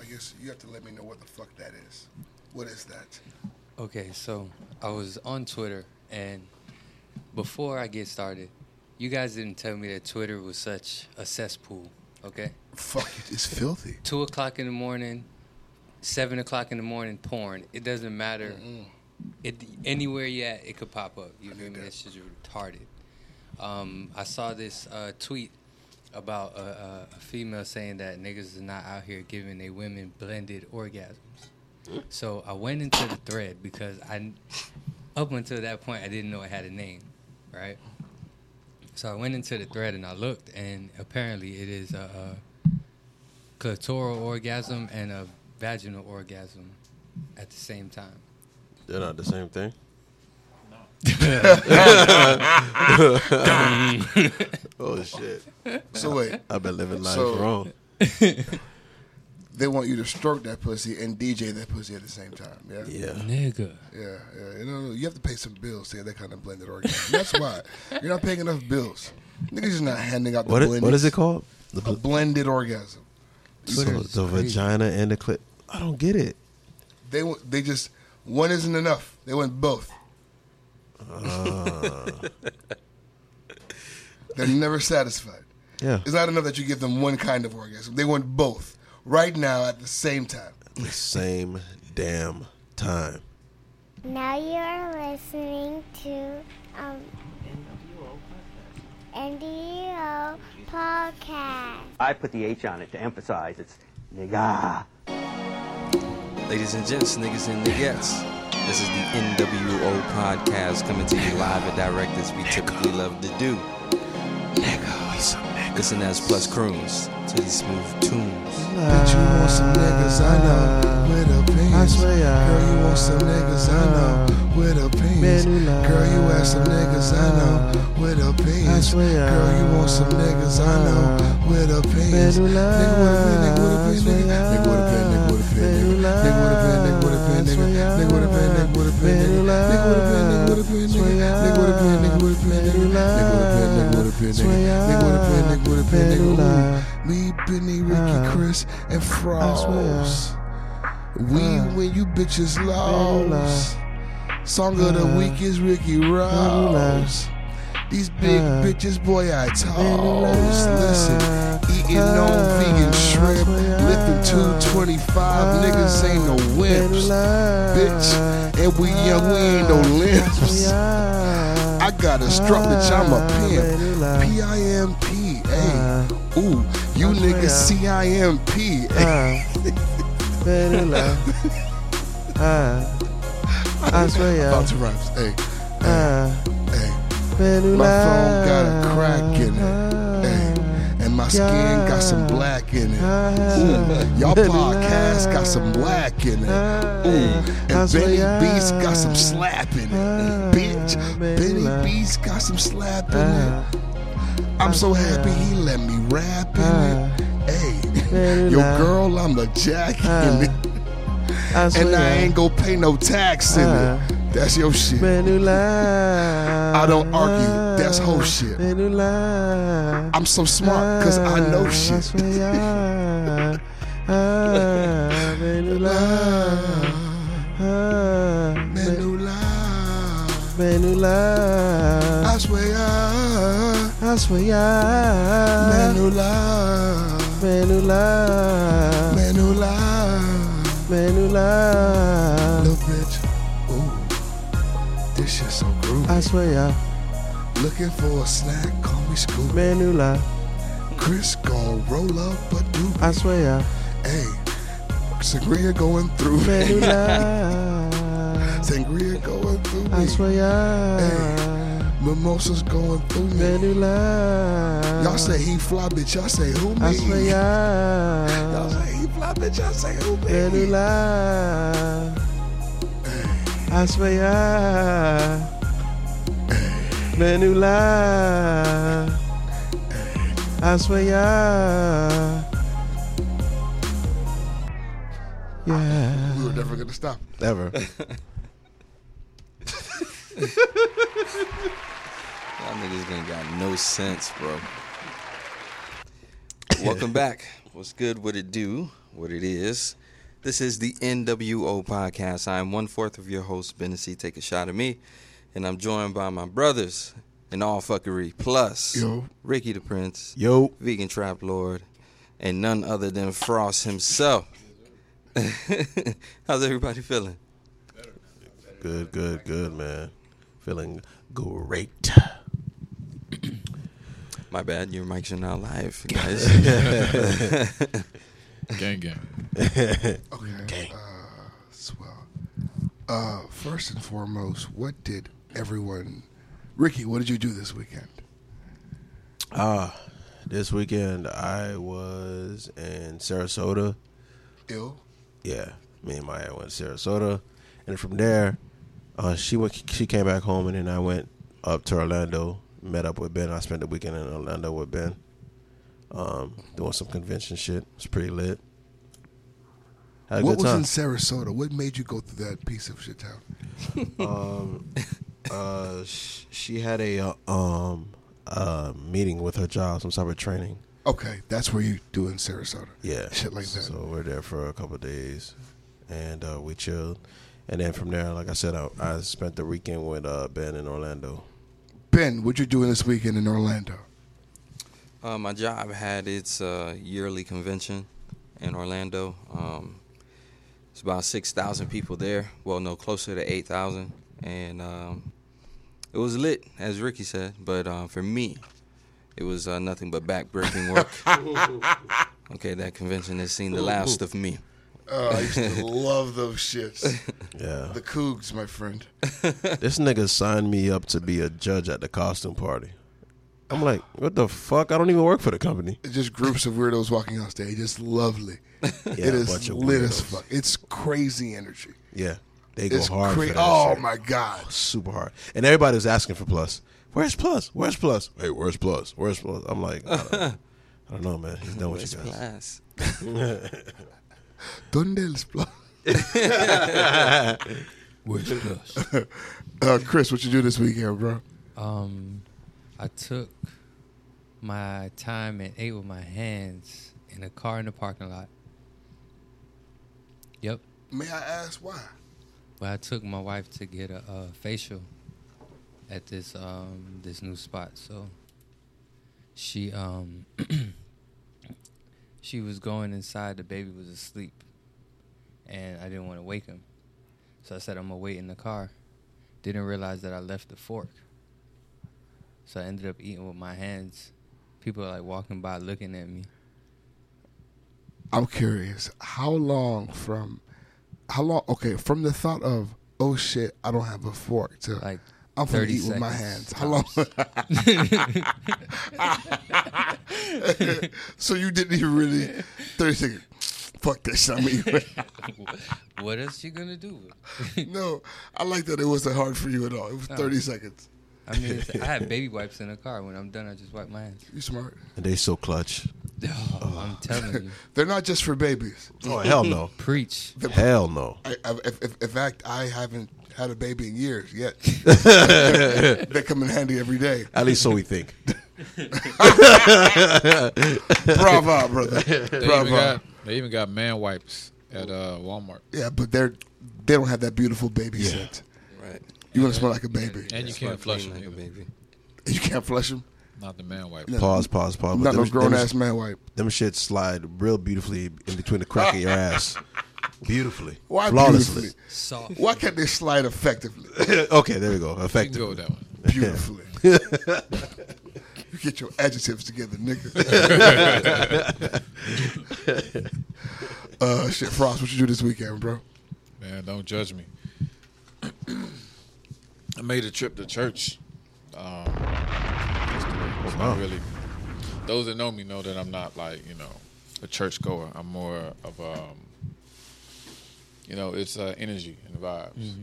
I guess you have to let me know what the fuck that is. What is that? Okay, so I was on Twitter, and before I get started, you guys didn't tell me that Twitter was such a cesspool. Okay, Fuck, it's filthy. two o'clock in the morning, seven o'clock in the morning, porn. It doesn't matter. It anywhere you at, it could pop up. You feel me? It's just retarded. Um, I saw this uh, tweet about a, a, female saying that niggas is not out here giving their women blended orgasms. So I went into the thread because I, up until that point, I didn't know it had a name, right? So I went into the thread and I looked, and apparently it is a, a clitoral orgasm and a vaginal orgasm at the same time. They're not the same thing. oh shit! So wait, I've been living life So- wrong. they want you to stroke that pussy and DJ that pussy at the same time. Yeah, Yeah. Nigga. yeah, yeah. You know, you have to pay some bills to get that kind of blended orgasm. That's why you're not paying enough bills. Niggas is not handing out the What is, blended, what is it called? The, A bl- blended orgasm. so the crazy. vagina and the clit. I don't get it. They they just one isn't enough. They want both. They're never satisfied. Yeah. It's not enough that you give them one kind of orgasm. They want both right now at the same time. the same damn time. Now you're listening to um, NDO podcast. I put the H on it to emphasize it's nigga. Ladies and gents, niggas and niggettes. This is the NWO podcast coming to you live and direct as we typically love to do. Listen as plus croons to these smooth tunes. Bitch, you want some niggas I know with opinions. swear. Girl, you want some niggas I know with opinions. Girl, you ask some niggas I know with opinions. swear. Girl, you want some niggas I know with opinions. Nigga with a pen, nigga with a pen, nigga with a pen, nigga with a pen, nigga with a pen, been, nigga would have been, nigga would have been, nigga would have been, nigga would have been, nigga would have been, nigga would have been, nigga would have been, nigga. Me, Benny, Ricky, Chris, and Frost. We when you bitches lost. Song of the week is Ricky Ross. These big bitches, boy, I toss. Listen eating on vegan shrimp, lifting 225. Niggas ain't no wimps, bitch. And we young, we ain't no limps. I got a strut, bitch, I'm a pimp. P I M P, A. Ooh, you niggas C I M P. I swear yeah. About to rhymes. Hey, hey. My phone got a crack in it. My skin got some black in it. Ooh, y'all podcast got some black in it. Ooh, and Benny Beast got some slap in it. Bitch, Benny Beast got some slap in it. I'm so happy he let me rap in it. Hey, yo girl, I'm a jack in it. And I ain't gonna pay no tax in it. That's your shit. Brand new life. I don't argue. That's whole shit. Brand new life. I'm so smart because I know shit. I, I, brand new life. Brand new life. Brand new life. I swear I. I swear I. Brand new life. Brand new life. Brand new life. Brand new life. This shit so groovy. I swear, Looking for a snack, call me Scoop. Menula. Chris gon' roll up a doobie. I swear, Hey, sangria going through me. Menula. Sangria going through me. I swear, Hey, mimosas going through me. Menula. Y'all say he fly, bitch. Y'all say who me? I swear, Y'all say he fly, bitch. Y'all say who me? Menula. I swear, Menula. I swear, yeah. We were never gonna stop. Ever. Y'all niggas ain't got no sense, bro. Welcome back. What's good? What it do? what it is. This is the NWO podcast. I am one fourth of your host, Bennessy. Take a shot at me. And I'm joined by my brothers in all fuckery, plus Yo. Ricky the Prince, Yo. Vegan Trap Lord, and none other than Frost himself. How's everybody feeling? Good, good, good, man. Feeling great. My bad, your mics are not live, guys. Gang gang. Okay. Gang. Uh, swell. Uh, first and foremost, what did everyone? Ricky, what did you do this weekend? Ah, this weekend I was in Sarasota. Ill. Yeah, me and Maya went to Sarasota, and from there, uh, she went. She came back home, and then I went up to Orlando. Met up with Ben. I spent the weekend in Orlando with Ben, um, doing some convention shit. It's pretty lit. Had What was in Sarasota? What made you go through that piece of shit town? um, uh, sh- she had a uh, um uh meeting with her job, some type of training. Okay, that's where you do in Sarasota. Yeah, Shit like that. So we're there for a couple of days, and uh, we chilled. And then from there, like I said, I, I spent the weekend with uh, Ben in Orlando. Ben, what you doing this weekend in Orlando? Uh, my job had its uh, yearly convention in Orlando. Um, it's about six thousand people there. Well, no, closer to eight thousand, and um, it was lit, as Ricky said. But uh, for me, it was uh, nothing but backbreaking work. okay, that convention has seen the last of me. Oh, I used to love those shits. Yeah, The Cougs, my friend. this nigga signed me up to be a judge at the costume party. I'm like, what the fuck? I don't even work for the company. It's just groups of weirdos walking on stage. It's lovely. Yeah, it a is bunch of lit as fuck. It's crazy energy. Yeah, they go It's hard cra- for that Oh shit. my god. super hard. And everybody was asking for plus. Where's plus? Where's plus? Hey, where's plus? Where's plus? I'm like, I don't, I don't know, man. He's done with Where's you guys. class? Donde el spl- uh, Chris, what you do this weekend, bro? Um, I took my time and ate with my hands in a car in the parking lot. Yep. May I ask why? Well, I took my wife to get a, a facial at this um this new spot. So she um she was going inside. The baby was asleep, and I didn't want to wake him. So I said I'm gonna wait in the car. Didn't realize that I left the fork. So I ended up eating with my hands. People are like walking by looking at me. I'm curious. How long from how long okay, from the thought of oh shit, I don't have a fork to Like I'm gonna eat with my hands. How long So you didn't even really thirty seconds. Fuck that shit. I'm eating. what else you gonna do? no, I like that it wasn't hard for you at all. It was No. thirty seconds. I mean, it's- I have baby wipes in the car. When I'm done, I just wipe my hands. You smart. And they so clutch. Oh, I'm telling you, They're not just for babies. Oh hell no. preach. hell no. I, I, if, if, in fact, I haven't had a baby in years yet. they come in handy every day. At least so we think. Bravo, brother. They even Bravo. got they even got man wipes at uh, Walmart, Yeah, but they're they don't have that beautiful baby Yeah. scent. Right. You want to smell like a baby. and you can't flush clean them. like a baby. You can't flush them. Not the man wipe. No. Pause, pause, pause. Not them, no grown them, ass man wipe. them shits slide real beautifully in between the crack of your ass. Beautifully. Why Flawlessly. beautifully? Soft. Why can't they slide effectively? okay, there we go. You can go with that one. Beautifully. you get your adjectives together, nigga. uh, shit, Frost, what you do this weekend, bro? Man, don't judge me. I made a trip to church. Um, yesterday. Wow. really. Those that know me know that I'm not like you know a church goer. I'm more of um, you know, it's uh, energy and vibes.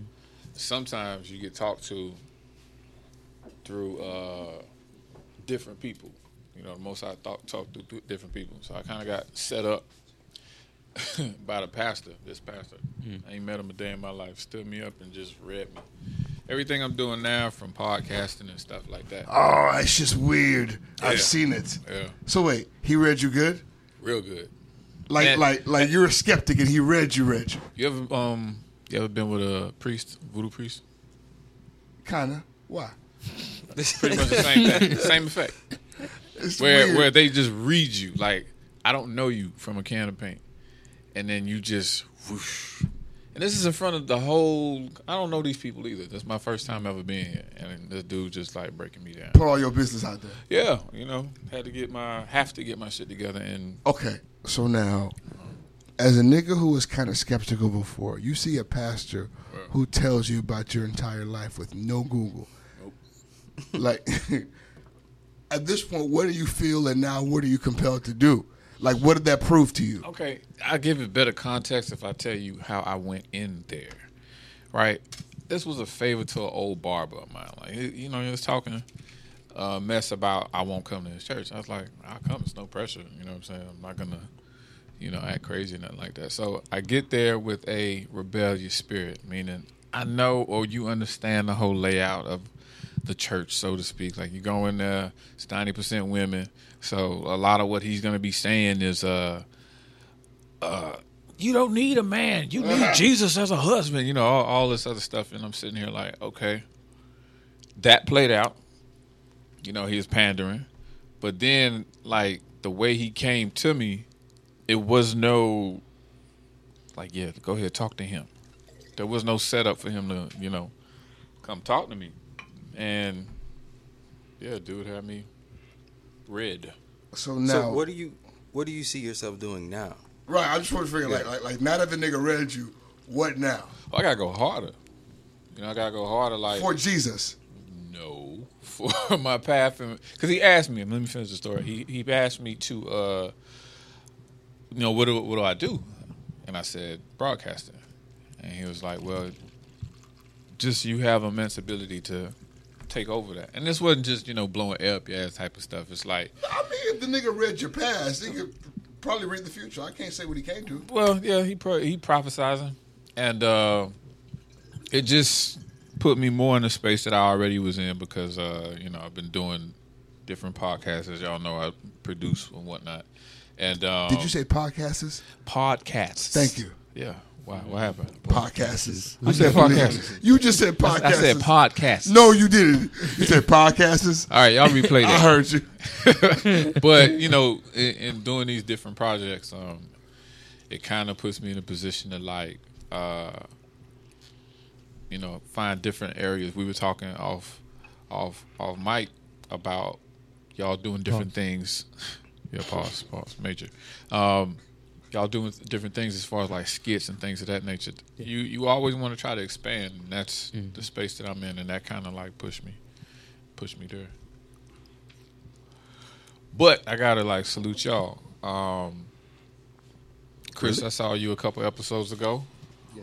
Sometimes you get talked to through uh, different people. You know, the most I talk talk to different people. So I kind of got set up by the pastor. This pastor, I ain't met him a day in my life. Stood me up and just read me. Everything I'm doing now, from podcasting and stuff like that. Oh, it's just weird. Yeah. I've seen it. Yeah, So wait, he read you good? real good. Like like like you're a skeptic and he read you read you. You ever um you ever been with a priest, voodoo priest? Kinda. Why? This is pretty much the same thing, same effect. It's Where weird. where they just read you like I don't know you from a can of paint, and then you just whoosh. And this is in front of the whole. I don't know these people either. That's my first time ever being here, and this dude just like breaking me down. put all your business out there. Yeah, you know, had to get my have to get my shit together, and Okay, so now, as a nigga who was kind of skeptical before, you see a pastor who tells you about your entire life with no Google. Like, at this point, what do you feel, and now what are you compelled to do? Like, what did that prove to you? Okay, I'll give it better context if I tell you how I went in there. Right? This was a favor to an old barber of mine. Like, you know, he was talking uh, mess about I won't come to his church. I was like, I'll come. It's no pressure. You know what I'm saying? I'm not gonna, you know, act crazy or nothing like that. So I get there with a rebellious spirit, meaning I know or you understand the whole layout of the church, so to speak. Like you go in there, it's ninety percent women. So a lot of what he's gonna be saying is uh uh you don't need a man. You need Jesus as a husband, you know, all, all this other stuff. And I'm sitting here like, okay. That played out. You know, he was pandering. But then like the way he came to me, it was no like, yeah, go ahead, talk to him. There was no setup for him to, you know, come talk to me. And yeah, dude had me red. So now, So what do you what do you see yourself doing now? right? I just want to figure, like, like, like, now that the nigga read you, what now Well, I gotta go harder. You know, I gotta go harder. Like for Jesus? no for my path, because he asked me. Let me finish the story. He he asked me to, uh, you know, what do what do I do? And I said broadcasting, and he was like, well, just you have immense ability to take over that. And this wasn't just you know blowing air up your ass type of stuff. It's like, I mean, if the nigga read your past, he could probably read the future. I can't say what he came to. Well, yeah, he pro- he prophesizing, and uh, it just put me more in the space that I already was in because uh, you know I've been doing different podcasts, as y'all know, I produce and whatnot. And um, Did you say podcasters? podcasts? Thank you. Yeah. Wow. What happened? Podcasters. I said podcasters. You just said podcasters. I said podcasts. No, you didn't. You said podcasters. All right, y'all replay that. I heard you. but you know, in, in doing these different projects, um, it kind of puts me in a position to like, uh, you know, find different areas. We were talking off, off, off mic about y'all doing different things. Yeah, pause, pause, major. Um, y'all doing different things as far as like skits and things of that nature. You you always want to try to expand. And that's the space that I'm in, and that kind of like pushed me, pushed me there. But I gotta like salute y'all. Um, Chris, I saw you a couple episodes ago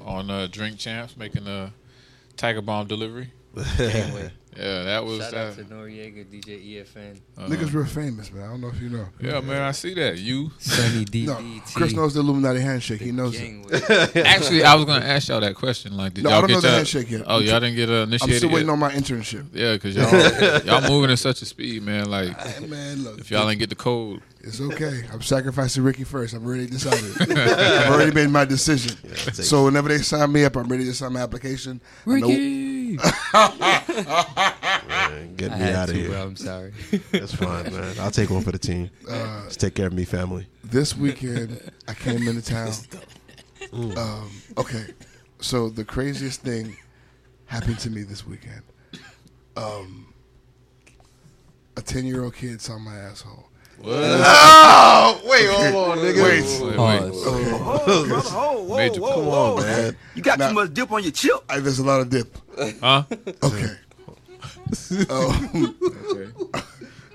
on uh, Drink Champs making a Tiger Bomb delivery. Can't wait. Yeah, that was Shout that. out to Noreaga, DJ EFN, uh, Niggas real famous, man. I don't know if you know. yeah, man, I see that. You Sunny DDT. No, Chris knows the Illuminati handshake. He knows it. Actually, I was gonna ask y'all that question. Like, did No, I y'all don't get know the y'all- handshake yet. Oh, I'm y'all didn't get uh, I'm still waiting yet? on my internship. Yeah, because y'all y'all moving at such a speed, man. Like, Hey, man, look. if y'all ain't get the code, It's okay. I'm sacrificing Ricky first. I'm already decided. I've already made my decision. so whenever they sign me up, I'm ready to sign my application. I know- Ricky. Man, get I me out of here. Bro, I'm sorry. That's fine, man. I'll take one for the team. Uh, Just take care of me, family. this weekend, I came into town. Um, okay, so the craziest thing happened to me this weekend. Um, a ten year old kid saw my asshole. Oh, wait, hold on, nigga. Wait. wait, Pause. Oh, brother, oh, whoa, Major, whoa, Come whoa. on, man. You got Now- too much dip on your chip. I, there's a lot of dip. huh? Okay. Um, Okay.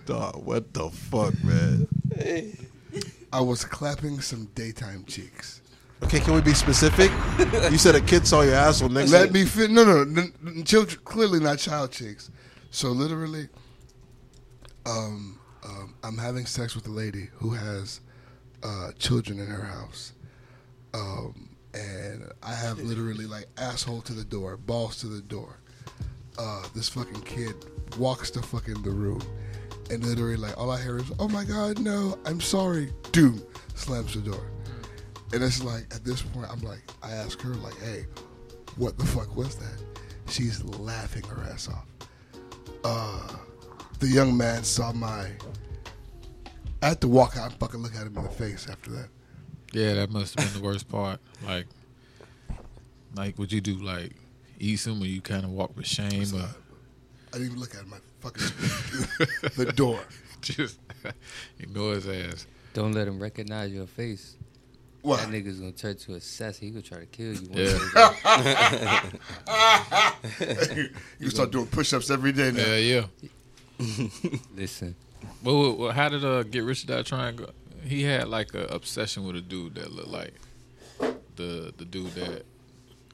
Dog, what the fuck, man? I was clapping some daytime cheeks. Okay, can we be specific? You said a kid saw your asshole next Let me fit. No, no, n- n- children clearly not child chicks. So literally, um, um, I'm having sex with a lady who has uh, children in her house, um, and I have literally like asshole to the door, balls to the door. Uh, this fucking kid walks to fucking the room, and literally like all I hear is, "Oh my god, no, I'm sorry." Doom slams the door. And it's like at this point, I'm like, I ask her like, "Hey, what the fuck was that?" She's laughing her ass off. Uh, the young man saw my. I had to walk out and fucking look at him in the face after that. Yeah, that must have been the worst part. Like, like would you do like eat some or you kind of walk with shame or I didn't even look at him. I fucking the door. just ignore his ass? Don't let him recognize your face. What? That nigga's gonna turn to a assassin. He gonna try to kill you. one Yeah. you start doing push-ups every day now. Yeah, yeah. Listen, Well, well, well, how did uh Get Rich or Die Tryin'? Go? He had like a obsession with a dude that looked like the the dude that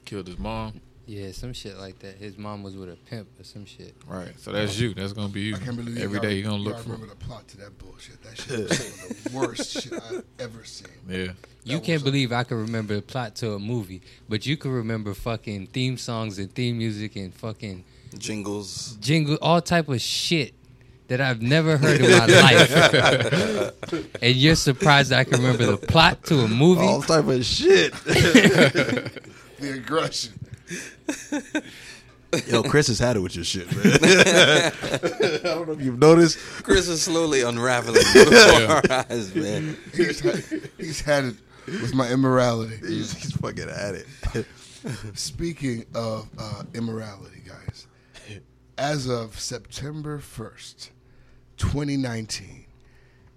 killed his mom. yeah, some shit like that. His mom was with a pimp or some shit. Right. So that's you. That's gonna be you. I can't believe Every y'all- day you're gonna look y'all for. remember the plot to that bullshit. That shit was some of the worst shit I've ever seen. Yeah. You That can't was a- believe I can remember the plot to a movie, but you can remember fucking theme songs and theme music and fucking Jingles. jingle, all type of shit that I've never heard in my life. and you're surprised that I can remember the plot to a movie? All type of shit. The aggression. Yo, Chris has had it with your shit, man. I don't know if you've noticed. Chris is slowly unraveling before our eyes, man. He's had, he's had it with my immorality. He's, he's fucking at it. Speaking of uh, immorality, guys, as of September 1st, 2019,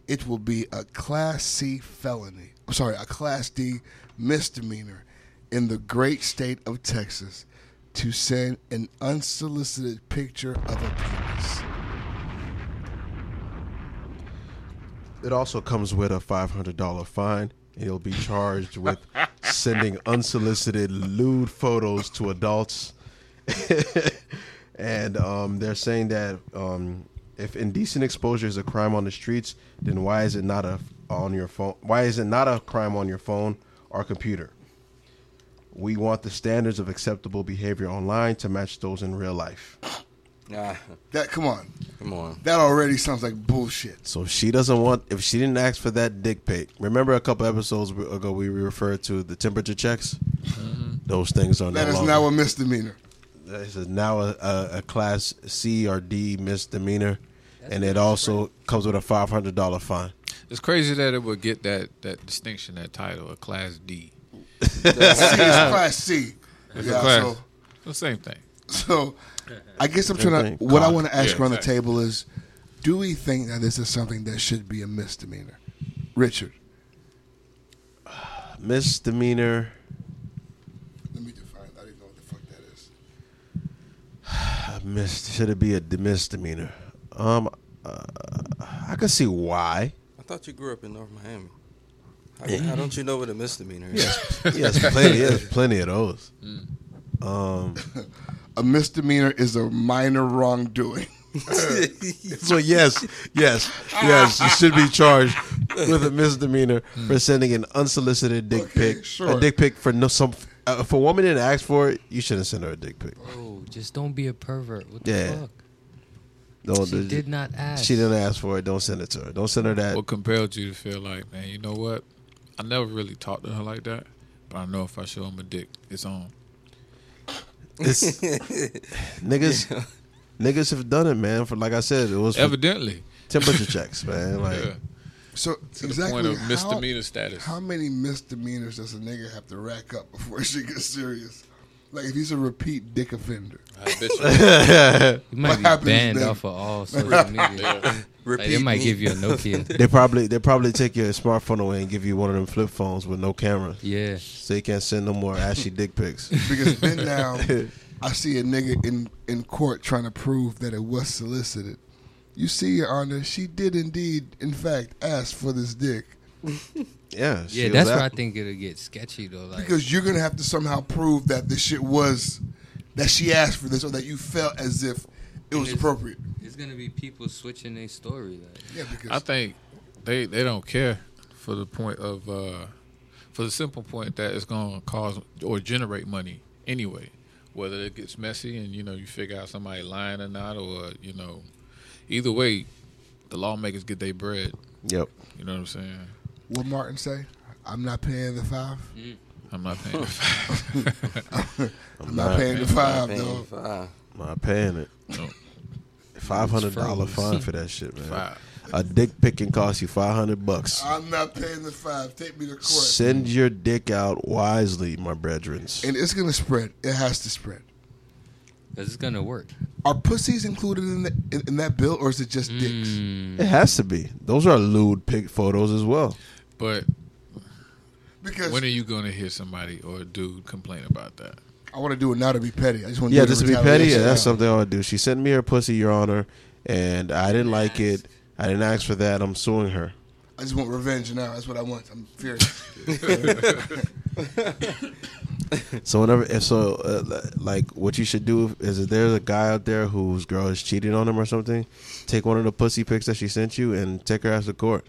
it will be a Class C felony. I'm sorry, a Class D misdemeanor in the great state of Texas to send an unsolicited picture of a penis. It also comes with a five hundred dollar fine, and he'll be charged with sending unsolicited lewd photos to adults. and um, they're saying that um, if indecent exposure is a crime on the streets, then why is it not a on your phone? Why is it not a crime on your phone or computer? We want the standards of acceptable behavior online to match those in real life. Ah, That come on, come on. that already sounds like bullshit. So if she doesn't want, if she didn't ask for that dick pic, remember a couple episodes ago we referred to the temperature checks. Those things are That no is longer. now a misdemeanor. This is now a, a, a class C or D misdemeanor, and it also comes with a five hundred dollar fine. It's crazy that it would get that that distinction, that title, a class D. C is Class C. It's Yeah, a class. so- the same thing. So, I guess I'm trying to. What I want to ask Yeah, you on the table is, do we think that this is something that should be a misdemeanor, Richard? Misdemeanor. Let me define. I didn't know what the fuck that is. Mis- should it be a misdemeanor? Um, uh, I can see why. I thought you grew up in North Miami. How, how don't you know what a misdemeanor is? Yes, plenty. Yes, plenty of those. Um, A misdemeanor is a minor wrongdoing. so yes, yes, yes, you should be charged with a misdemeanor for sending an unsolicited dick Okay, pic. sure. A dick pic for no some. Uh, if a woman didn't ask for it, you shouldn't send her a dick pic. Oh, just don't be a pervert. What the Yeah. fuck? No, She did not ask. She didn't ask for it. Don't send it to her. Don't send her that. What compelled you to feel like, man, you know what? I never really talked to her like that, but I know if I show him a dick, it's on. It's, niggas, niggas have done it, man. For like I said, it was for Evidently. temperature checks, man. Like Yeah. So To exactly the point of how- misdemeanor status. How many misdemeanors does a nigga have to rack up before she gets serious? Like if he's a repeat dick offender, I bet you. You might What be happens banned then? off of all social media. Like, Repeat they might me. give you a Nokia. they probably they probably take your smartphone away and give you one of them flip phones with no camera, Yeah. so you can't send no more ashy dick pics. because been down, I see a nigga in in court trying to prove that it was solicited. You see, Your Honor, she did indeed, in fact, ask for this dick Yeah, she Yeah, that's at- where I think it'll get sketchy though. Like, because you're gonna have to somehow prove that this shit was that she asked for this or that you felt as if it was it's- appropriate. it's gonna be people switching their story. Like, Yeah, because I think they they don't care for the point of uh, for the simple point that it's going to cause or generate money anyway. Whether it gets messy and you know you figure out somebody lying or not, or you know, either way, the lawmakers get their bread. Yep. You know what I'm saying? What Martin say? I'm not paying the five. I'm not paying. the five. I'm not paying the five, Paying dog. five. I'm not paying it. No. Five hundred dollar fine for that shit, man. Five. A dick pic can cost you five hundred bucks. I'm not paying the five. Take me to court. Send your dick out wisely, my brethren. and it's gonna spread. It has to spread. Because it's gonna work. Are pussies included in, the, in, in that bill, or is it just dicks? Mm, It has to be. Those are lewd pic photos as well. But Because when are you going to hear somebody or a dude complain about that? I want to do it now to be petty. I just want to Yeah, just to be petty. Yeah, that's now. something I would do. She sent me her pussy, Your Honor, and I didn't like it. I didn't ask for that. I'm suing her. I just want revenge now. That's what I want. I'm furious. So whenever, if so, uh, like, what you should do is if there's a guy out there whose girl is cheating on him or something, take one of the pussy pics that she sent you and take her ass to court.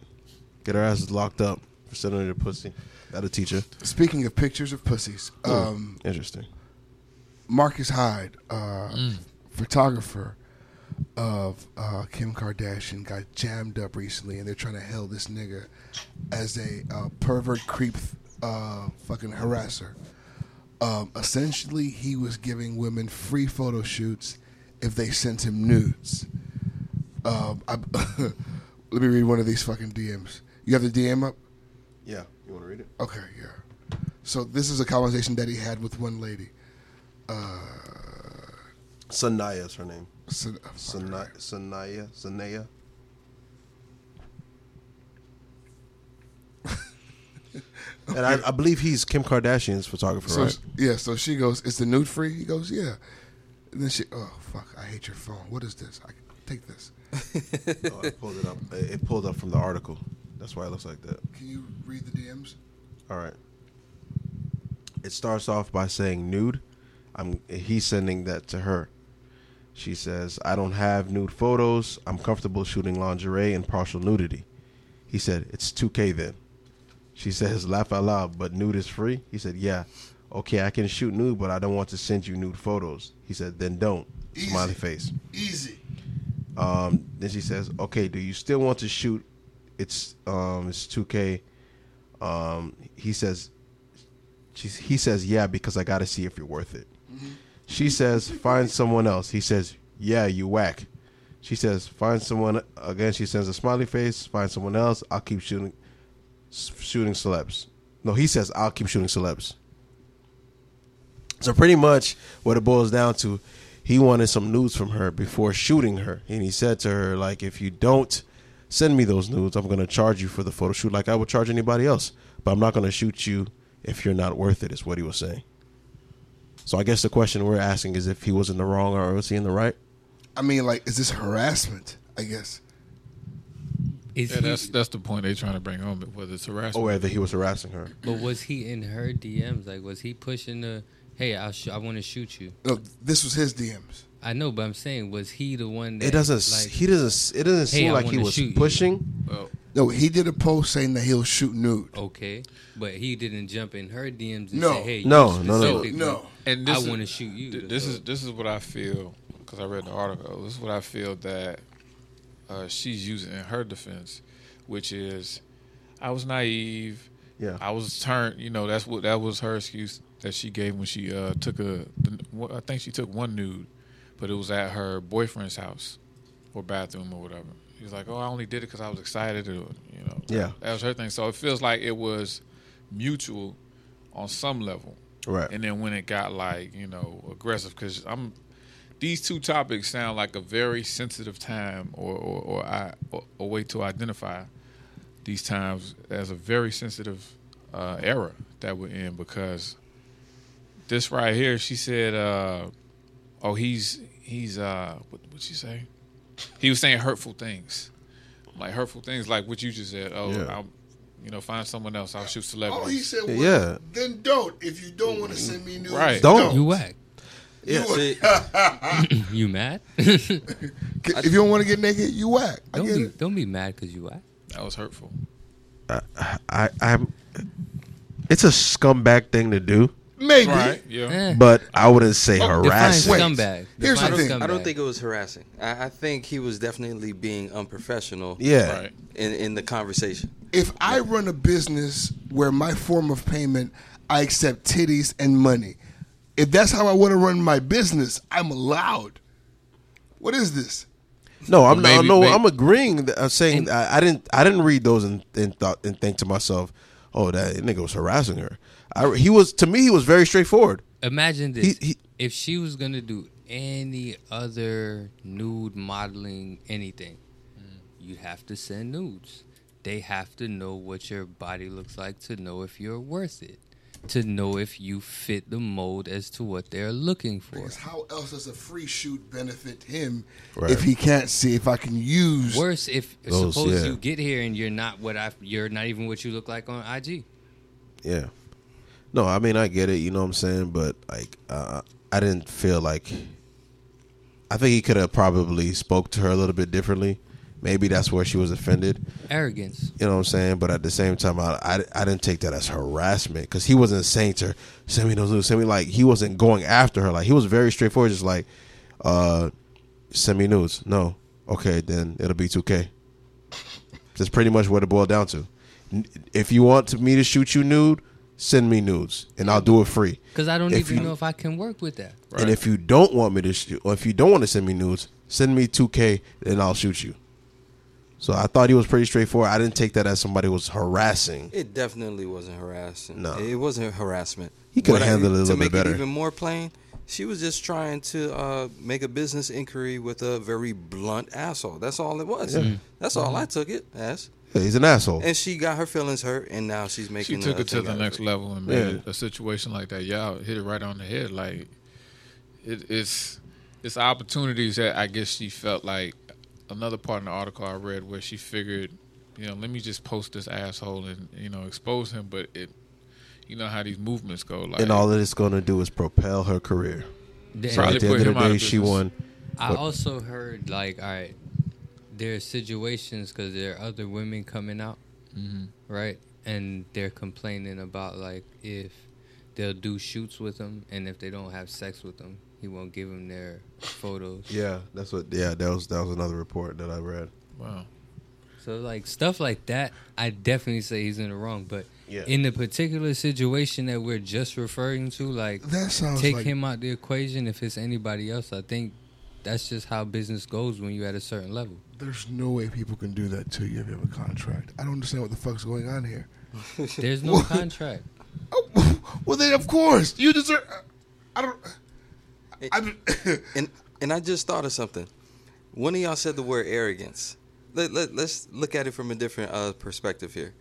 Get her ass locked up for sending her the pussy. That'll teach her. Speaking of pictures of pussies, um, Interesting. Marcus Hyde, uh, photographer of uh, Kim Kardashian, got jammed up recently, and they're trying to hail this nigga as a uh, pervert, creep, uh, fucking harasser. Um, essentially, he was giving women free photo shoots if they sent him nudes. Um, I, let me read one of these fucking DMs. You have the DM up? Yeah. You want to read it? Okay, yeah. So this is a conversation that he had with one lady. Uh, Sanaya is her name. San- uh, Sanaya. Sanaya. Sanaya. And I, I believe he's Kim Kardashian's photographer, So right? yeah, so she goes, "Is the nude free?" He goes, "Yeah." And then she, "Oh fuck, I hate your phone. What is this? I take this. oh, I pulled it up. It it pulled up from the article. That's why it looks like that. Can you read the DMs?" All right. It starts off by saying nude. I'm he's sending that to her. She says, "I don't have nude photos. I'm comfortable shooting lingerie and partial nudity." He said, "It's 2K then." She says, "Laugh out loud, but nude is free." He said, "Yeah." Okay, I can shoot nude, but I don't want to send you nude photos. He said, "Then don't." Easy. Smiley face. Easy. Um, then she says, "Okay, do you still want to shoot? It's um, it's 2K." Um, he says, she's, he says, "Yeah, because I got to see if you're worth it." She says, "Find someone else." He says, "Yeah, you whack." She says, "Find someone." Again, she sends a smiley face. Find someone else. I'll keep shooting, shooting celebs. No, he says, "I'll keep shooting celebs." So pretty much, what it boils down to, he wanted some nudes from her before shooting her, and he said to her, like, if you don't send me those nudes, I'm gonna charge you for the photo shoot like I would charge anybody else, but I'm not gonna shoot you if you're not worth it. Is what he was saying. So I guess the question we're asking is if he was in the wrong or was he in the right? I mean, like, is this harassment? I guess. Is Yeah, he, that's that's the point they're trying to bring home. Whether it's harassment, Or whether he was harassing her? but was he in her DMs? Like, was he pushing the? Hey, I'll sh- I want to shoot you. No, this was his DMs. I know, but I'm saying, was he the one that It doesn't. Like, he doesn't. It doesn't Hey, seem I like he was shoot pushing. well, No, he did a post saying that he'll shoot nude. okay, but he didn't jump in her DMs and No. say, "Hey, No, you no, no, no. No. and I this is- want to shoot you." Th- This is this is what I feel because I read the article. This is what I feel that uh, she's using in her defense, which is, I was naive. Yeah. I was turned. You know, that's what that was her excuse that she gave when she uh, took a. I think she took one nude, but it was at her boyfriend's house or bathroom or whatever. She was like, "Oh, I only did it because I was excited," or you know. Yeah. that was her thing. So it feels like it was mutual on some level. Right. And then when it got like you know aggressive, because I'm these two topics sound like a very sensitive time, or or, or I or, a way to identify these times as a very sensitive uh, era that we're in because this right here, she said, uh, "Oh, he's he's uh, what what she say? He was saying hurtful things, like hurtful things, like what you just said. Oh, Yeah. I'll, you know, find someone else. I'll shoot Oh, celebrities. he said, well, Yeah. Then don't. If you don't want to send me nudes, Right. Don't. you whack. Yeah. See, You mad? If you don't want to get naked, you whack. I don't get be it. don't be mad because you whack. that was hurtful. I, I'm. It's a scumbag thing to do. Maybe. Right. Yeah. Eh. but I wouldn't say Define harassing. Wait, scumbag. here's the thing. scumbag. I don't think it was harassing. I, I think he was definitely being unprofessional. Yeah, Right. In, in the conversation. If I run a business where my form of payment, I accept titties and money. If that's how I want to run my business, I'm allowed. What is this? no, I'm Well, not. No, maybe- I'm agreeing. I'm saying I, I didn't. I didn't read those and, and thought and think to myself, "Oh, that nigga was harassing her." I, he was to me. He was very straightforward. Imagine this: He- he- if she was gonna do any other nude modeling, anything, you have to send nudes. They have to know what your body looks like to know if you're worth it, to know if you fit the mold as to what they're looking for. Because how else does a free shoot benefit him Right. if he can't see if I can use? Worse, if Those, suppose yeah. you get here and you're not what I, you're not even what you look like on IG. Yeah. No, I mean I get it. You know what I'm saying, but like uh, I didn't feel like. I think he could have probably spoke to her a little bit differently. Maybe that's where she was offended. Arrogance. You know what I'm saying? But at the same time, I I, I didn't take that as harassment because he wasn't saying to her, "Send me those nudes." Send me like he wasn't going after her. Like he was very straightforward, just like, uh, "Send me nudes." No, okay, then it'll be 2K. That's pretty much what it boiled down to. If you want me to shoot you nude, send me nudes, and I'll do it free. Because I don't If even you- know if I can work with that. And if you don't want me to shoot, or if you don't want to send me nudes, send me 2K, and I'll shoot you. So I thought he was pretty straightforward. I didn't take that as somebody was harassing. It definitely wasn't harassing. No. it wasn't harassment. He coulda What I- handled it a little to make bit better. It even more plain, she was just trying to uh, make a business inquiry with a very blunt asshole. That's all it was. That's all I took it as. Yeah, he's an asshole. And she got her feelings hurt, and now she's making. She took a it to the next it. level and made Yeah. a situation like that. Y'all hit it right on the head. Like it, it's it's opportunities that I guess she felt like another part in the article I read where she figured, you know, let me just post this asshole and you know expose him. But it, you know how these movements go. Like and all that it's going to do is propel her career. Then- So at the end of the day, of she won. I What? also heard like, all right, there are situations because there are other women coming out, mm-hmm. right, and they're complaining about like if they'll do shoots with them and if they don't have sex with him, he won't give them their photos. Yeah, that's what. Yeah, that was that was another report that I read. wow. So like stuff like that, I definitely say he's in the wrong. But Yeah. in the particular situation that we're just referring to, like That sounds take like him out the equation. If it's anybody else, I think that's just how business goes when you're at a certain level. there's no way people can do that to you if you have a contract. I don't understand what the fuck's going on here. There's no contract. Oh, well, then of course you deserve. I don't. I, And and I just thought of something. One of y'all said the word arrogance. Let, let, let's look at it from a different uh, perspective here.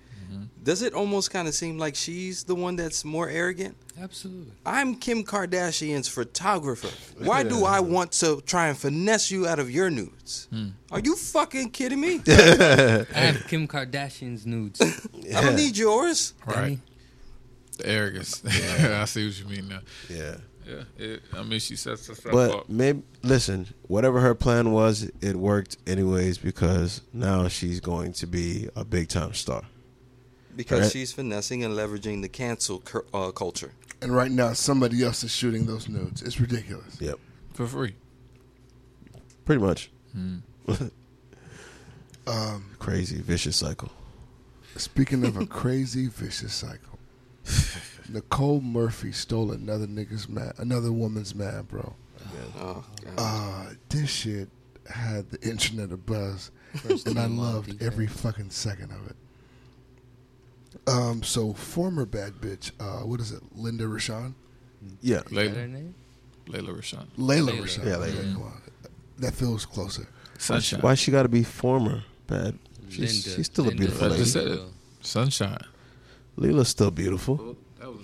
Does it almost kind of seem like she's the one that's more arrogant? Absolutely. I'm Kim Kardashian's photographer. Why do I want to try and finesse you out of your nudes? Are you fucking kidding me? I have Kim Kardashian's nudes. I don't need yours. Right. The arrogance. I see what you mean now. Yeah, Yeah. It, I mean, she sets herself but up. But maybe listen. Whatever her plan was, it worked anyways because now she's going to be a big time star. Because Right. she's finessing and leveraging the cancel cur- uh, culture. and right now, somebody else is shooting those nudes. It's ridiculous. Yep, for free. pretty much. Um, Crazy vicious cycle. speaking of a crazy vicious cycle, Nicole Murphy stole another nigga's man, another woman's man, bro. Oh, God. Uh, this shit had the internet abuzz, buzz, and I loved every fucking second of it. Um, so former bad bitch, uh, what is it, Linda Rochon, Yeah, Is that Layla. her name? Layla Rochon. Layla, Layla. Rochon. Yeah, Layla. Come on, that feels closer. why she, Sunshine. why she got to be former bad? She's, Linda. she's still a beautiful I lady. just said it. Sunshine. Leela's still beautiful.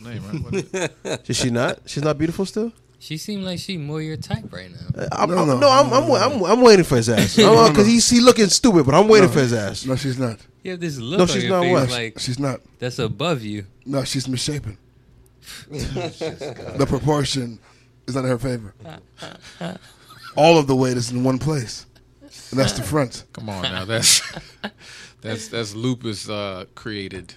Well, that was the name, right? Wasn't she not? She's not beautiful still. She seemed like she more your type right now. I'm, No, I'm- no, no, I'm, no, I'm, no, I'm, no. I'm, waiting for his ass. Because he's he looking stupid, but I'm waiting for his ass. No, she's not. You have this look No, on she's your not face what? like She's not. that's above you. No, she's misshapen. the proportion is not in her favor. All of the weight is in one place, and that's the front. Come on now. That's that's that's lupus uh, created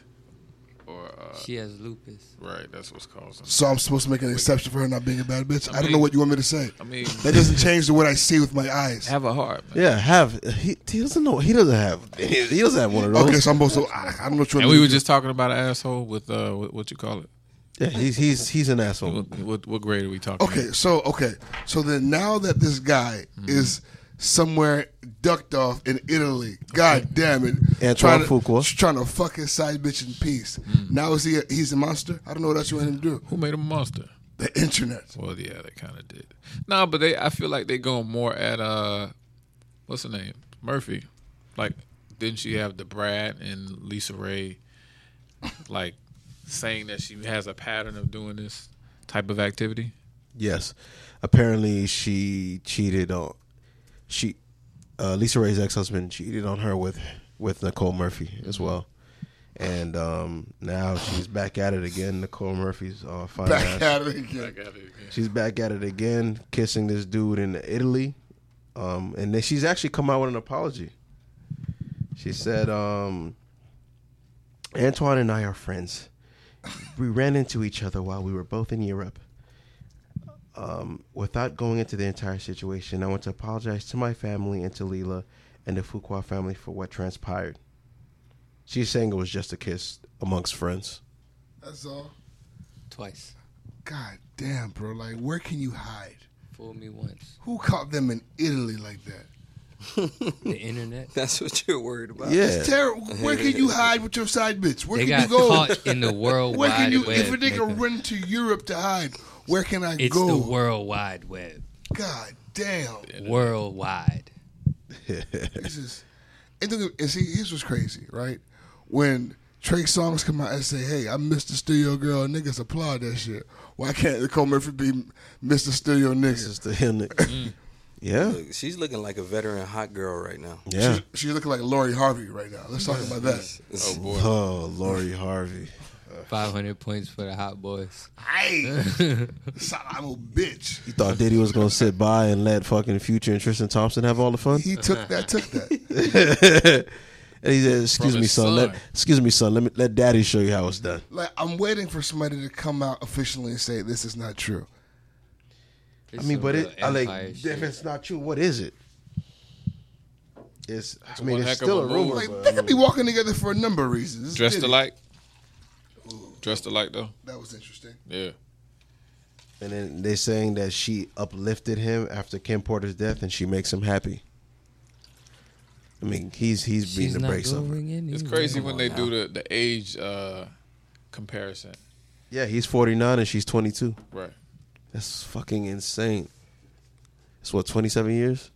or Uh, She has lupus. right, that's what's causing. So I'm supposed to make an exception for her not being a bad bitch. I, don't know what you want me to say. I mean, That doesn't change the what I see with my eyes. have a heart. Man. Yeah, have he, he doesn't know he doesn't have he doesn't have one of those. Okay, so I'm supposed to. I, I don't know what you And we were just talking about an asshole with uh, what, what you call it? Yeah, he's he's he's an asshole. What, what, what grade are we talking? Okay, so okay, so then now that this guy Mm-hmm. is somewhere ducked off in Italy, god damn it, Antoine trying to, Fuqua. trying to fuck his side bitch in peace. Mm. Now is he? A, he's a monster. I don't know what else you want him to do. Who made him a monster? The internet. Well, yeah, they kind of did. No, but they. I feel like they going more at uh, what's her name? Murphy. Like, didn't she have the Brad and Lisa Ray, like, saying that she has a pattern of doing this type of activity? Yes, apparently she cheated on she uh, Lisa Ray's ex husband cheated on her with with Nicole Murphy as well, and um, now she's back at it again. Nicole Murphy's uh, fine Back ass. at it again. Like, at it again. She's back at it again, kissing this dude in Italy, um, and then she's actually come out with an apology. She said, um, "Antoine and I are friends. We ran into each other while we were both in Europe. Um, without going into the entire situation, I want to apologize to my family and to Lela and the Fuqua family for what transpired. She's saying it was just a kiss amongst friends. That's all. Twice. God damn, bro. Like, where can you hide? Fooled me once. Who caught them in Italy like that? The internet. That's what you're worried about. Yeah, It's terrible. Where can you hide with your side bitch? Where They can got you go? caught in the world Where wide can you? web. if a nigga nigga. run to Europe to hide, where can I it's go? It's the world wide web. God damn. Worldwide. This is, and, look at- and see, here's what's crazy, right? When Trey Songz come out and say, "Hey, I'm Mr. Studio Girl," niggas applaud that shit. Why can't Nicole Murphy be Mr. Studio this nigga? is the him. Mm. Yeah, she's looking like a veteran hot girl right now. yeah. She's, she's looking like Lori Harvey right now. Let's talk about that. Oh boy. Oh, Lori Harvey. 500 points for the Hot Boys. Hey, I'm a bitch. You thought Diddy was gonna sit by and let fucking Future and Tristan Thompson have all the fun? He took that, took that. and he said, "Excuse me, son. son. Let excuse me, son. Let me let Daddy show you how it's done." Like I'm waiting for somebody to come out officially and say this is not true. I mean, but it, I like, if it's not true, what is it? It's. I mean, it's still a a rumor. Like they could be walking together for a number of reasons. It's Dressed Diddy. alike. Dressed alike though. That was interesting. Yeah. and then they're saying that she uplifted him after Kim Porter's death, and she makes him happy. I mean, he's he's being She's the not brakes of her. going anywhere. It's crazy when they now. do the the age uh, comparison. Yeah, he's forty nine and she's twenty two. Right. That's fucking insane. It's what twenty seven years.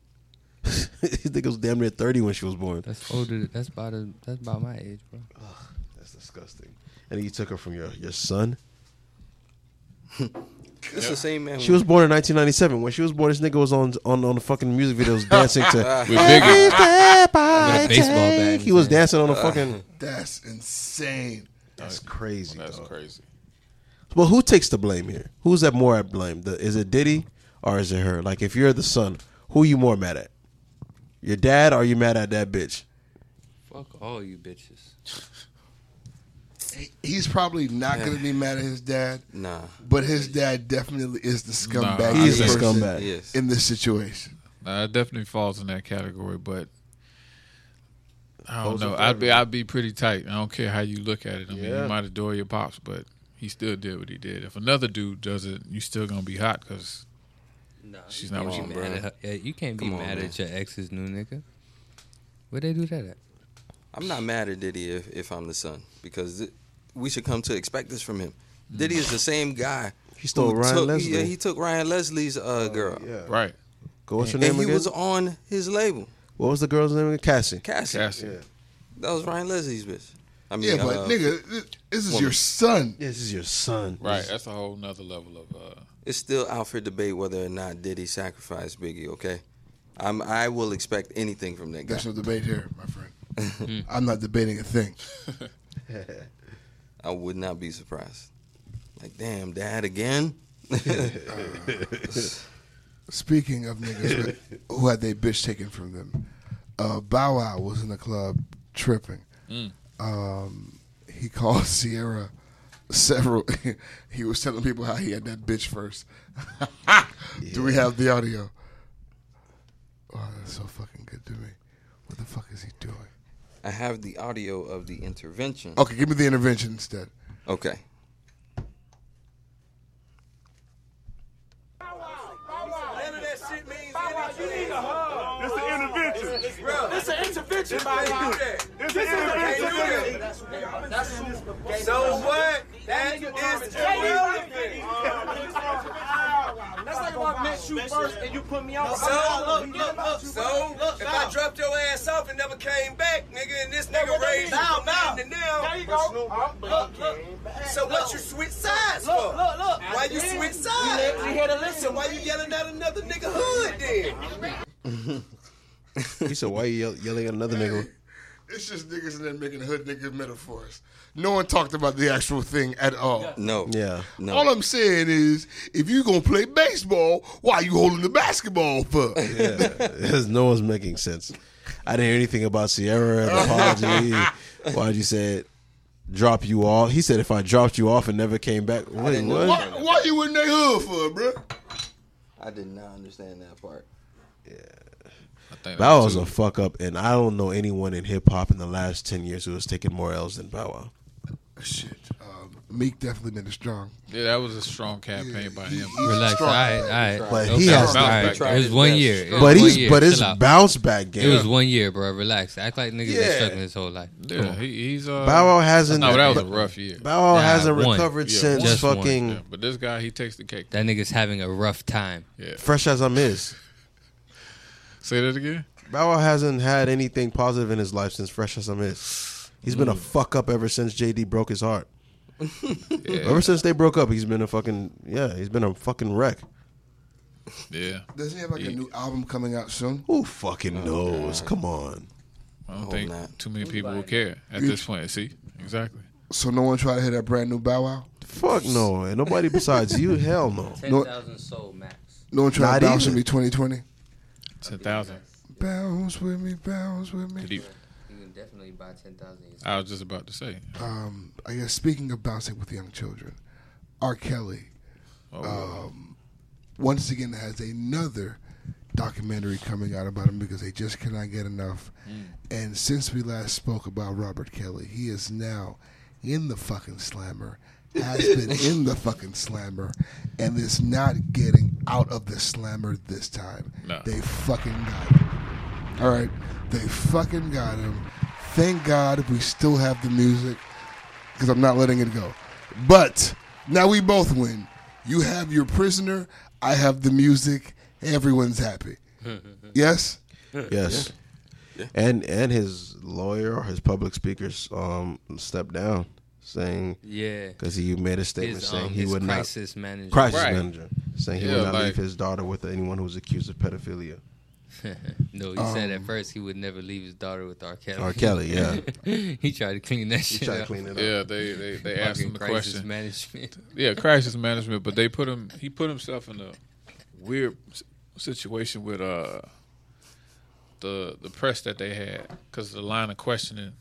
I think it was damn near thirty when she was born. That's older. That's about a, That's about my age, bro. Ugh, That's disgusting. And you took her from your your son. It's the same man. She was born in 1997. When she was born, this nigga was on on, on the fucking music videos dancing to. With Biggie. Step I With a baseball bat in take. his He was hand. dancing on the fucking. Uh, that's insane. That's crazy. That's dog. crazy. Well, who takes the blame here? Who's that more at blame? The, is it Diddy or is it her? Like, if you're the son, who you more mad at? Your dad or you mad at that bitch? Fuck all you bitches. He- He's probably not going to be mad at his dad, Nah. but his dad definitely is the Nah, scumbag. He's a scumbag. Yes. in this situation. Nah, it definitely falls in that category, but I don't Goes know. I'd be I'd be pretty tight. I don't care how you look at it. I mean, you might adore your pops, but he still did what he did. If another dude does it, you still gonna be hot because No, She's not what you mad want. at her. Yeah, you can't be on, mad man. at your ex's new nigga. Where they do that at? I'm not mad at Diddy if, if I'm the son because th- we should come to expect this from him. Diddy is the same guy. He stole Ryan took, Leslie. Yeah, he took Ryan Leslie's uh, girl, Yeah. right, Go, what's her and name he was on his label, what was the girl's name again? Cassie. Cassie. Cassie. Yeah. That was Ryan Leslie's bitch. I mean, Yeah, but uh, nigga, this- this is woman. your son. This is your son. right. That's a whole nother level of. uh it's still out for debate whether or not Diddy sacrificed Biggie. Okay, I'm I will expect anything from that guy. There's no debate here, my friend. I'm not debating a thing. I would not be surprised. Like, damn, dad again. Speaking of niggas who had their bitch taken from them, uh, Bow Wow was in the club tripping. Mm. Um, he called Ciara several. he was telling people how he had that bitch first. Do we have the audio? Oh, that's so fucking good to me. What the fuck is he doing? I have the audio of the intervention. Okay, give me the intervention instead. Okay. This an intervention. This an an intervention. So what? That is irrelevant. That's like if I met you first and you put me out. So, look, look, look. So, if I dropped your ass off and never came back, nigga, and this nigga raised you from then to now, There you go. Look, look. so what you switch sides for? Look, look, look. Why you switch sides? We here to listen. Why you yelling at another nigga hood then? He said, "Why you yelling at another nigga?" It's just niggas and then making hood niggas metaphors. No one talked about the actual thing at all. No. Yeah. No. All I'm saying is, if you gonna play baseball, why you holding the basketball for? Yeah, Because no one's making sense. I didn't hear anything about Ciara an apology. Why'd you say it? Drop you off? He said if I dropped you off and never came back. Wait, didn't know what? Why, why you in their hood for, bro? I did not understand that part. I think Bow that's Wow's a fuck up, and I don't know anyone in hip hop in the last ten years who has taken more L's than Bow Wow. Shit. Um, Meek definitely made it strong. Yeah, that was a strong campaign by him. Relax. All Strong. right, all right. But Okay, he has- all right. Bounce back. It was one year. It But he's year. but his bounce back game. It was one year, bro. Relax. Act like niggas Yeah. been struggling his whole life. Yeah, he, he's uh. Bow Wow hasn't. No, that was a rough year. Bow Wow Nah, hasn't one. recovered Yeah, since Just fucking Yeah, but this guy, he takes the cake. That nigga's having a rough time. Yeah. fresh as I'm is. Say that again. Bow Wow hasn't had anything positive in his life since Fresh Azimiz. He's been a mm. fuck up ever since JD broke his heart. Yeah. Ever since they broke up, he's been a fucking yeah. He's been a fucking wreck. Yeah. Doesn't he have like a new album coming out soon? Who fucking oh, knows? Come on. I don't Hope think not. too many people will care at this point. See, exactly. So no one tried to hit that brand new Bow Wow. Fuck no. And nobody besides you. Hell no. No- thousand soul max. No one tried Not to bounce even. with me 2020. Ten thousand. Bounce with me, bounce with me. Definitely buy ten thousand. I was just about to say. Um, I guess speaking of bouncing with young children, R. Kelly Oh, once again has another documentary coming out about him because they just cannot get enough. And since we last spoke about Robert Kelly, he is now in the fucking slammer, has been in the fucking slammer, and is not getting out of the slammer this time. No. They fucking got him. All right, they fucking got him. Thank God we still have the music because I'm not letting it go. But now we both win. You have your prisoner. I have the music. Everyone's happy. yes. Yes. And and his lawyer or his public speakers um stepped down, saying Yeah. because he made a statement His, saying um, he his would crisis manager. not crisis Right. manager saying he Yeah, would not like- leave his daughter with anyone who's accused of pedophilia. No, he said at first he would never leave his daughter with R. Kelly. R. Kelly, yeah. he tried to clean that He shit tried to up. clean it up. yeah. They they they asked him Fucking the crisis question. management. Yeah, crisis management, but they put him. He put himself in a weird situation with uh the the press that they had because the line of questioning.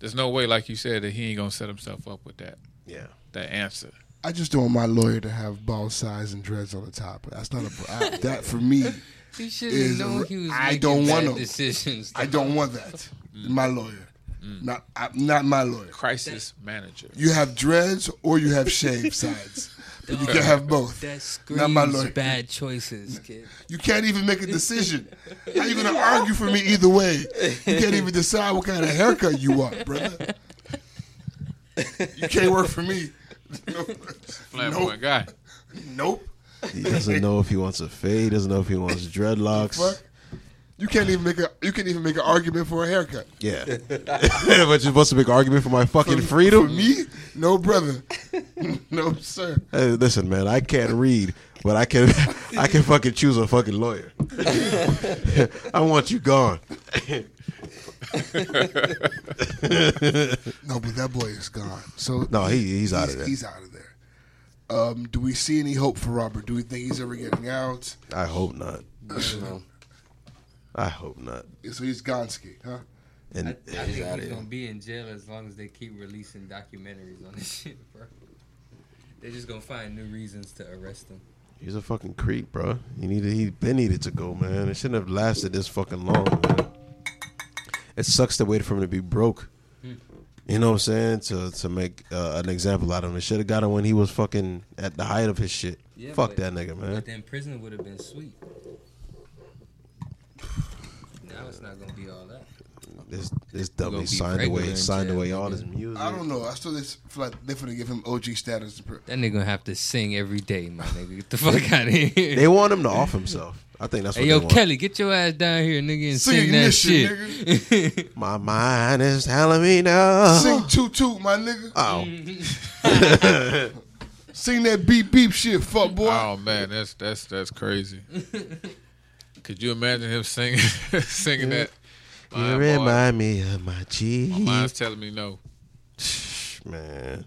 There's no way, like you said, that he ain't gonna set himself up with that Yeah. that answer. I just don't want my lawyer to have ball size and dreads on the top. That's not a I, that for me. He should have known he was I don't bad want him. decisions. I don't want that. My lawyer, mm. not I, not my lawyer. Crisis manager. You have dreads or you have shaved sides. But you can't have both. That Not my lawyer. bad choices, kid. You can't even make a decision. How you gonna argue for me either way? You can't even decide what kind of haircut you want, brother. You can't work for me. Flamboyant guy. Nope. He doesn't know if he wants a fade. He doesn't know if he wants dreadlocks. You can't even make a you can't even make an argument for a haircut. Yeah. but you're supposed to make an argument for my fucking For freedom? me? No, brother. no, sir. Hey, listen, man, I can't read, but I can I can fucking choose a fucking lawyer. I want you gone. No, but that boy is gone. So No, he he's out of there. He's out of there. Um, do we see any hope for Robert? Do we think he's ever getting out? I hope not. No. I hope not. So he's Gonski, huh? And I, I think he's he's, gonna be in jail as long as they keep releasing documentaries on this shit, bro. They're just gonna find new reasons to arrest him. he's a fucking creep, bro. He needed he been needed to go, man. It shouldn't have lasted this fucking long, man. It sucks to wait for him to be broke. You know what I'm saying? To to make uh, an example out of him. It should have got him when he was fucking at the height of his shit. Yeah, Fuck but- that nigga, man. But then prison would have been sweet. Now it's not gonna be all that. This this gonna dummy signed away in signed away all his music. I don't know. I still just feel like they're gonna give him OG status. in pri- That nigga gonna have to sing every day, my nigga. Get the fuck out of here. They want him to off himself. I think that's what hey, they yo. Kelly, get your ass down here, nigga, and Sing sing, that this shit, shit. My mind is telling me no. Sing toot toot, my nigga. Oh, Sing that beep beep shit, fuck boy. Oh man, that's that's that's crazy. Could you imagine him singing singing that? you Line, boy? remind me of my G. My mind's telling me no. Man,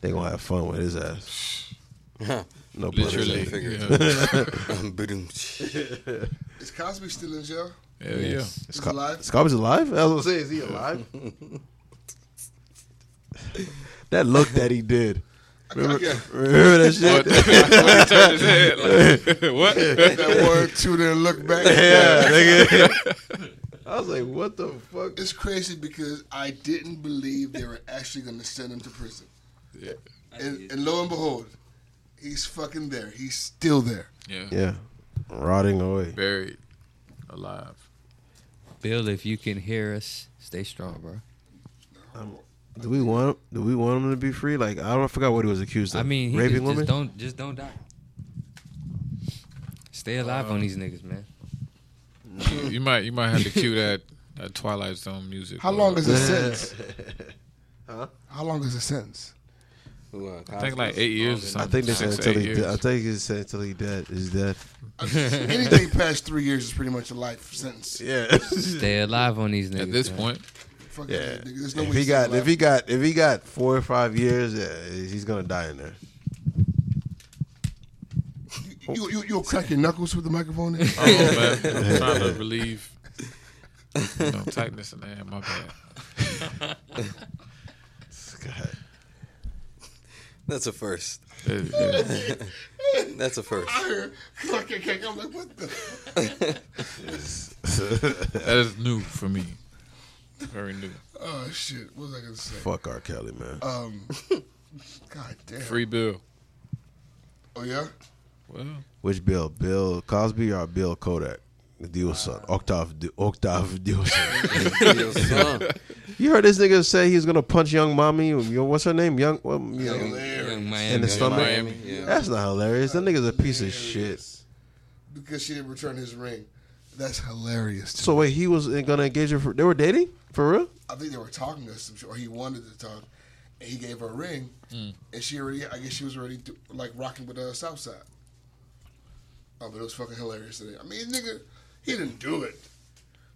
they gonna have fun with his ass. No Literally. Literally. Yeah. Is Cosby still in jail? Hell yeah. He's alive. Scarby's alive? I was gonna say, is he alive? that look that he did. Remember, Okay. remember that shit? Oh, what? he turned his head like, what? That one, two, then look back. yeah, nigga. I was like, what the fuck? It's crazy because I didn't believe they were actually going to send him to prison. Yeah. And, and lo and behold, he's fucking there. He's still there. Yeah. Yeah, rotting away. Buried alive. Bill, if you can hear us, stay strong, bro. Um, do we want? Do we want him to be free? Like I don't I forgot what he was accused of. I mean, he raping just, women. just don't just don't die. Stay alive on uh, these niggas, man. You might you might have to cue that, that Twilight Zone music. How long is the sentence? Huh? How long is the sentence? Who, uh, I think like eight years or I think they said Six until he. years. Dead. I think he said until he dead. Is dead. Anything past three years is pretty much a life sentence. Yeah. Stay alive on these niggas. At this man. point, Fuck Yeah. nigga. There's no if way he got still if he got if he got four or five years, yeah, he's gonna die in there. you, you, you'll crack your knuckles with the microphone in? oh man, I'm trying to relieve you know, tightness in the hand. My bad. God. That's a first. It- it- That's a first. I hear crack, crack, crack. I'm like, what the? that is new for me. Very new. Oh, shit. What was I going to say? Fuck R. Kelly, man. Um, God damn. Free Bill. Oh, yeah? Well, Which Bill? Bill Cosby or Bill Kodak? The Dieuson, Octave, D- Octave Dieuson. Your son. You heard this nigga say he's gonna punch young mommy. What's her name? Young, what, young, Young Miami. in the stomach. Miami, yeah. That's not hilarious. That nigga's a piece of shit. Because she didn't return his ring. That's hilarious. to So me. wait, he was gonna engage her. For, they were dating for real? I think they were talking to some or he wanted to talk. And he gave her a ring, Mm. and she already, I guess she was already do, like rocking with the South Side. Oh, but it was fucking hilarious. Today. I mean, nigga, he didn't do it.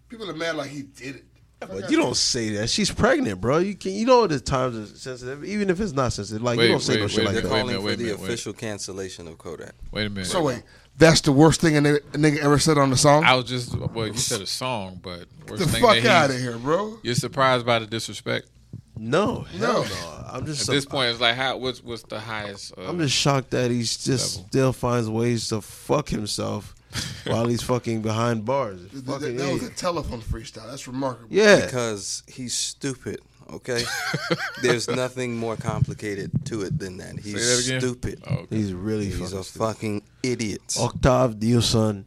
People are mad like he did it. But you don't say that. She's pregnant, bro. You can. You know the times are sensitive, even if it's not sensitive. Like Wait, you don't say wait, no shit wait, like They're wait, that. calling minute, for wait a the minute, wait. official cancellation of Kodak. wait a minute. So wait, that's the worst thing a nigga, a nigga ever said on the song. I was just well, you said a song, but worst the thing fuck that out he's- of here, bro. You're surprised by the disrespect. No, hell No. no. I'm just. At this point, it's like, how? What's what's the highest? Uh, I'm just shocked that he's just Level. still finds ways to fuck himself while he's fucking behind bars. Th- th- Fucking that was a telephone freestyle. That's remarkable. yeah. Because he's stupid. Okay, there's nothing more complicated to it than that. He's that again? stupid. oh, okay. He's really He's fucking a stupid. fucking idiot. Octave Dieuson,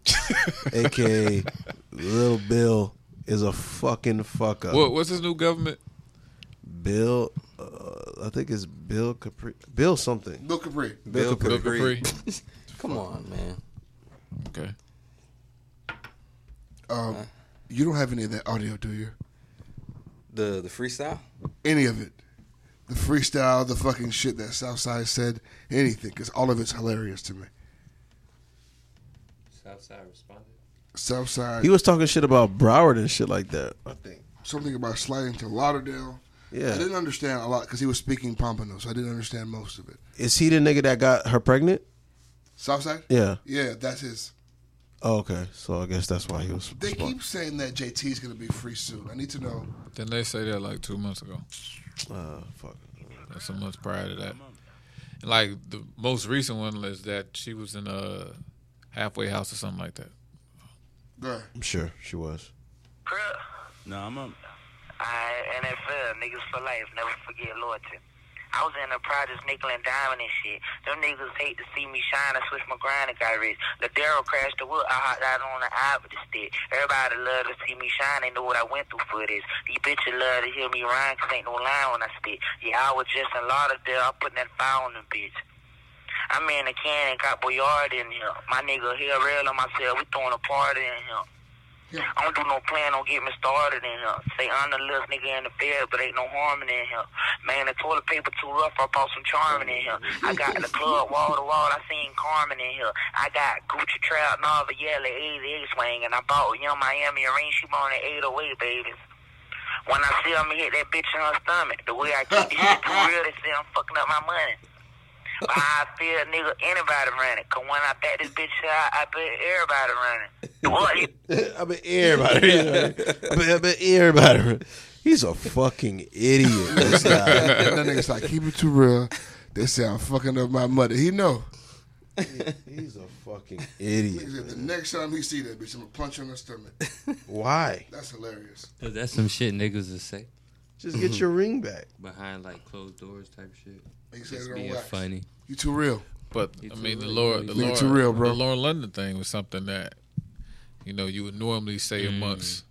aka Little Bill, is a fucking fuck up. What, what's his new government? Bill, uh, I think it's Bill Kapri, Bill something. Bill Kapri. Bill Bill Kapri. Kapri. Come on, man. Okay. Um, you don't have any of that audio, do you? The the freestyle. Any of it? The freestyle, the fucking shit that Southside said, anything, because all of it's hilarious to me. Southside responded. Southside, He was talking shit about Broward and shit like that. I think. something about sliding to Lauderdale. Yeah, I didn't understand a lot because he was speaking Pompano, so I didn't understand most of it. Is he the nigga that got her pregnant? Southside? Yeah. Yeah, that's his. Oh, okay, so I guess that's why he was. They spot- keep saying that JT is going to be free soon. I need to know. Didn't they say that like two months ago? Uh, fuck. That's some months prior to that. And like the most recent one is that she was in a halfway house or something like that. Go ahead. I'm sure she was. No, I'm up. I NFL niggas for life, never forget loyalty. I was in the projects nickel and diamond and shit. Them niggas hate to see me shine. I switched my grind and got rich. Ladero crashed the wood. I hopped out on the eye with the stick. Everybody love to see me shine. They know what I went through for this. These bitches love to hear me rhyme cause ain't no line when I spit. Yeah, I was just in Lauderdale. I'm putting that fire on them bitch. I'm in the can and got Boyard in here. My nigga here, real on myself. We throwing a party in here. I don't do no plan on getting me started in here. Say I'm the little nigga in the bed, but ain't no harmony in here. Man, the toilet paper too rough. I bought some Charmin in here. I got in the club wall to wall. I seen Carmen in here. I got Gucci Trout, Nova Yellow, 88 swing, and I bought Young Miami a ring. She bought an 808, baby. When I see him hit that bitch in her stomach, the way I keep this shit too real, they say I'm fucking up my money. But I feel nigga anybody running. Cause when I back this bitch out, I bet everybody running. What? I bet everybody. I bet, I bet everybody. He's a fucking idiot. This guy. that nigga's like, keep it too real. They say I'm fucking up my mother. He know. He's a fucking idiot. Nigga the next time he see that bitch, I'm gonna punch her in the stomach. Why? That's hilarious. 'Cause that's some shit niggas will say Just get your ring back. behind like closed doors type shit. He said Just it on being wax. funny. You too real. But You I too mean, the real. Laura, the Nigga Laura, too real, bro. the Lauren London thing was something that you know you would normally say Mm. amongst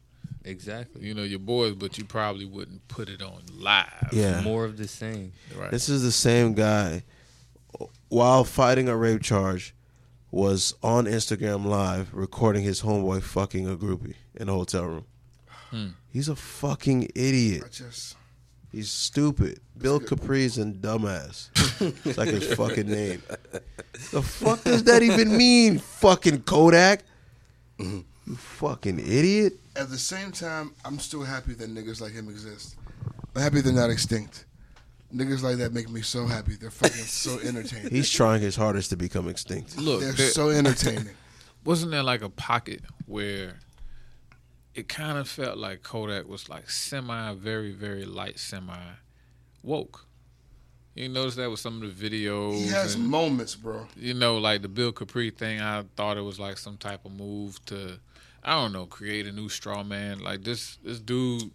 Exactly. you know your boys, but you probably wouldn't put it on live. Yeah. More of the same. Right. This is the same guy. While fighting a rape charge, was on Instagram Live recording his homeboy fucking a groupie in a hotel room. Hmm. He's a fucking idiot. I just He's stupid. Bill Kapri's and dumbass. it's like his fucking name. The fuck does that even mean? Fucking Kodak. Mm-hmm. You fucking idiot. at the same time, I'm still happy that niggas like him exist. I'm happy they're not extinct. Niggas like that make me so happy. They're fucking so entertaining. He's trying his hardest to become extinct. Look, They're there- so entertaining. wasn't there like a pocket where it kind of felt like Kodak was like semi, very, very light, semi woke. You notice that with some of the videos. He has and- moments, bro. you know, like the Bill Kapri thing, I thought it was like some type of move to, I don't know, create a new straw man. Like this, this dude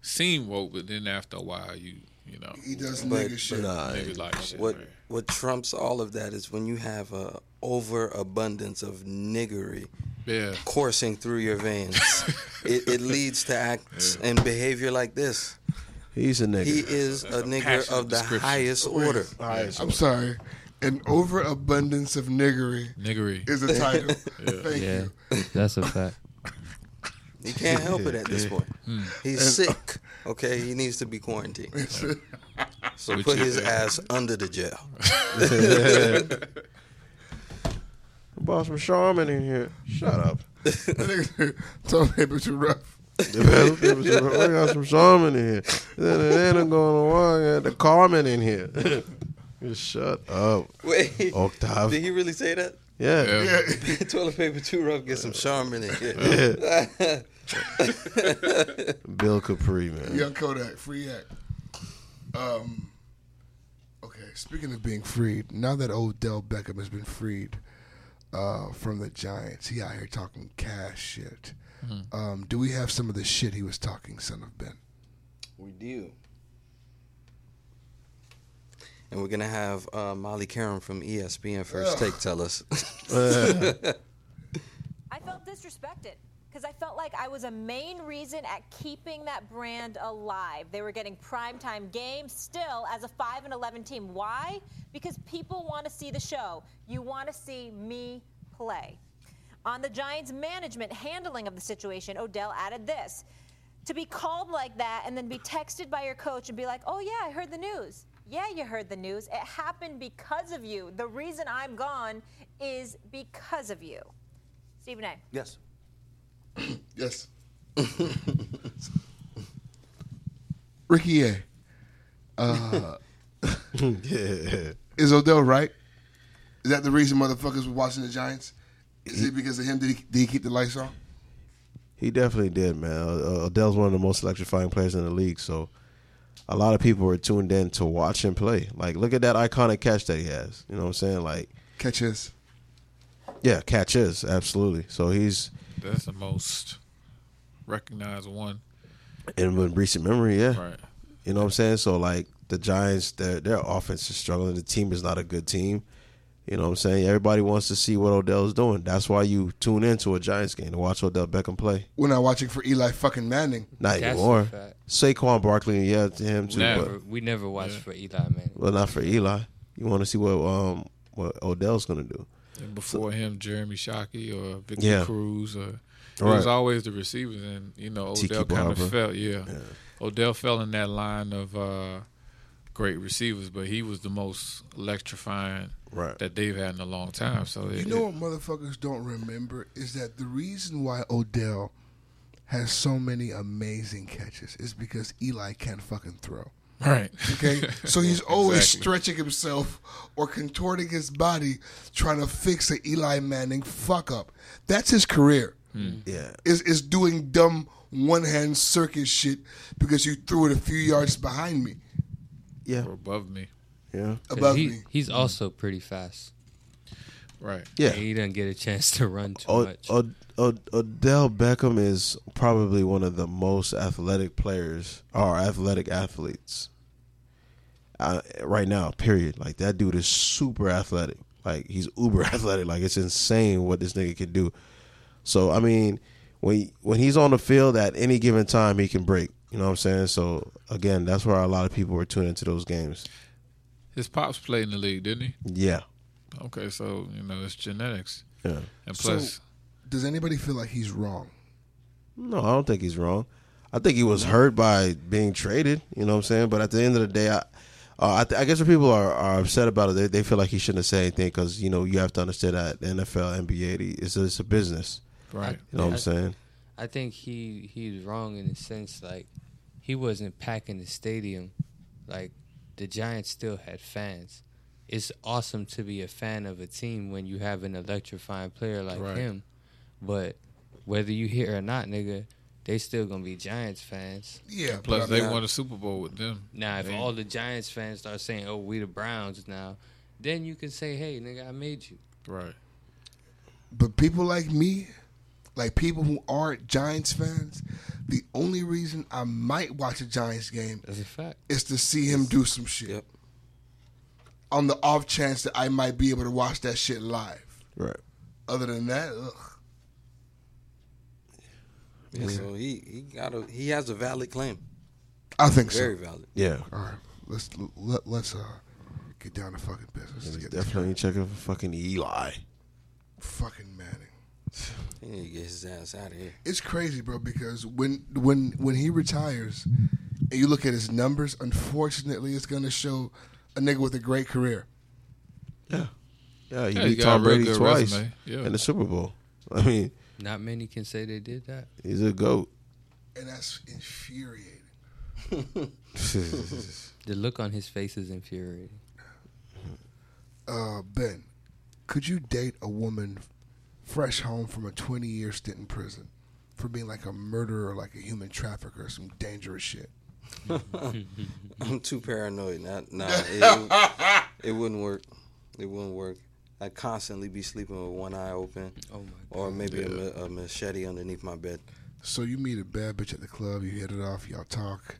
seemed woke, but then after a while, you, you know, He does But- nigga shit. Nah, nigga like shit. what man. what trumps all of that is when you have a overabundance of niggery Yeah, coursing through your veins. it, it leads to acts and behavior like this. He's a nigga. He is a nigger of the highest order. I'm sorry. An overabundance of niggery niggery. is a title. Thank Yeah, you. that's a fact. He can't help it at this point. Hmm. He's sick. Okay, he needs to be quarantined. So Which put is- his ass under the jail. Bought some Charmin in here. Shut up. Toilet paper too rough. I got some Charmin in here. Then then I'm going to walk. Got the Carmen in here. Just shut up, Wait, Octave. did he really say that? Yeah. Yeah. Toilet paper too rough. Get some Charmin in here. Bill Kapri, man. Young Kodak, free act. Um, okay, speaking of being freed, now that Odell Beckham has been freed uh, from the Giants, he out here talking cash shit. Um, do we have some of the shit he was talking, son of Ben? We do. And we're gonna have uh, Molly Qerim from ESPN First Take tell us. I felt disrespected because I felt like I was a main reason at keeping that brand alive. They were getting primetime games still as a 5 and 11 team. Why? Because people want to see the show. You want to see me play. On the Giants' management handling of the situation, Odell added this. To be called like that and then be texted by your coach and be like, oh, yeah, I heard the news. Yeah, you heard the news. It happened because of you. The reason I'm gone is because of you. Stephen A. yes. Yes. Ricky A. Uh, yeah. is Odell right? Is that the reason motherfuckers were watching the Giants? Is it because of him? Did he, did he keep the lights on? He definitely did, man. Uh, Odell's one of the most electrifying players in the league, so a lot of people were tuned in to watch him play. Like, look at that iconic catch that he has. You know what I'm saying? Like, Catches. Yeah, catches absolutely. So he's That's the most recognized one. in in recent memory, yeah. Right. You know what I'm saying? So like the Giants, their their offense is struggling. The team is not a good team. You know what I'm saying? Everybody wants to see what Odell's doing. That's why you tune into a Giants game to watch Odell Beckham play. We're not watching for Eli fucking Manning. Not That's anymore. a fact. Saquon Barkley, yeah, to him too. Never. But, We never watched for Eli Manning. well, not for Eli. You want to see what um what Odell's gonna do. And before him, Jeremy Shockey or Victor Yeah. Cruz, or it Right. was always the receivers, and you know Odell kind Barber. of fell. Yeah. Odell fell in that line of uh, great receivers, but he was the most electrifying Right. that they've had in a long time. So You it, know what motherfuckers don't remember is that the reason why Odell has so many amazing catches is because Eli can't fucking throw. Right. Okay. So he's always Exactly. stretching himself or contorting his body trying to fix an Eli Manning fuck up. That's his career. Hmm. Yeah. Is is doing dumb one hand circus shit because you threw it a few yards behind me. Yeah. or above me. Yeah. Above he, me. He's also pretty fast. Right. Yeah. And he doesn't get a chance to run too O- much. O- O- Odell Beckham is probably one of the most athletic players or athletic athletes uh, right now. Period. Like that dude is super athletic. Like he's uber athletic. Like it's insane what this nigga can do. So I mean, when when he's on the field at any given time, he can break. You know what I'm saying? So again, that's where a lot of people were tuning into those games. His pops played in the league, didn't he? Yeah. Okay, so you know it's genetics, Yeah. and So plus, does anybody feel like he's wrong? No, I don't think he's wrong. I think he was hurt by being traded. You know what I'm saying? But at the end of the day, I, uh, I, th- I guess when people are, are upset about it, they, they feel like he shouldn't have said anything because you know you have to understand that the NFL, NBA, the- it's a, it's a business. right? You know what I- I'm saying? I think he he's wrong in the sense like he wasn't packing the stadium. Like the Giants still had fans. It's awesome to be a fan of a team when you have an electrifying player like Right. him. But whether you hear or not, nigga, they still gonna be Giants fans. Yeah. Plus, but they I won a Super Bowl with them. Now, if They- all the Giants fans start saying, "Oh, we the Browns now," then you can say, "Hey, nigga, I made you." Right. But people like me, like people who aren't Giants fans, the only reason I might watch a Giants game That's a fact. is to see him do some shit. Yep. On the off chance that I might be able to watch that shit live. Right. Other than that, ugh. Yeah, so he he got a he has a valid claim. I think Very so. Very valid. Yeah. All right, let's let, let's uh get down to fucking business. Let's get this Definitely checking for fucking Eli. fucking Manning. He need to get his ass out of here. It's crazy, bro, because when when when he retires and you look at his numbers, unfortunately, it's gonna show a nigga with a great career. Yeah. Yeah, he Yeah, beat got Tom Brady twice resume. Yeah. in the Super Bowl. I mean, Not many can say they did that. he's a goat. And that's infuriating. The look on his face is infuriating. Uh, ben, could you date a woman fresh home from a 20 year stint in prison for being like a murderer, like a human trafficker, some dangerous shit? I'm too paranoid. Not nah. It, it wouldn't work. It wouldn't work. I'd constantly be sleeping with one eye open, Oh my or maybe a, a machete underneath my bed. So you meet a bad bitch at the club, you hit it off, y'all talk.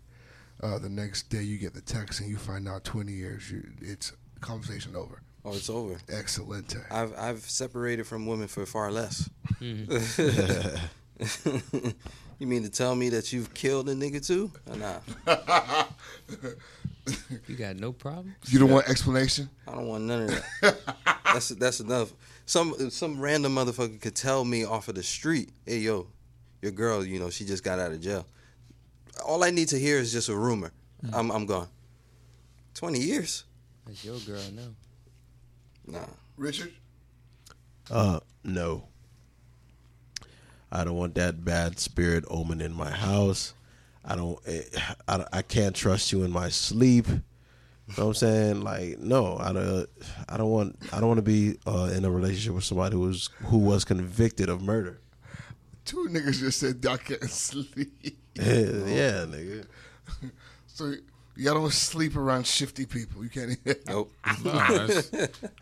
Uh, the next day you get the text and you find out 20 years, you, it's conversation over. Oh, it's over. Excellent. I've I've separated from women for far less. you mean to tell me that you've killed a nigga too? Or nah, You got no problem. You don't want explanation? I don't want none of that. that's that's enough. Some some random motherfucker could tell me off of the street, "Hey yo, your girl, you know, she just got out of jail." All I need to hear is just a rumor. I'm I'm gone. Twenty years? That's your girl now. Nah. Richard? Uh, no. I don't want that bad spirit omen in my house. I don't. eh, I, I can't trust you in my sleep. You know what I'm saying? Like, no, I don't. I don't want. I don't want to be uh, in a relationship with somebody who was who was convicted of murder. Two niggas just said y'all can't sleep. Yeah, yeah, nigga. So y'all don't sleep around shifty people. You can't. Nope. No, that's,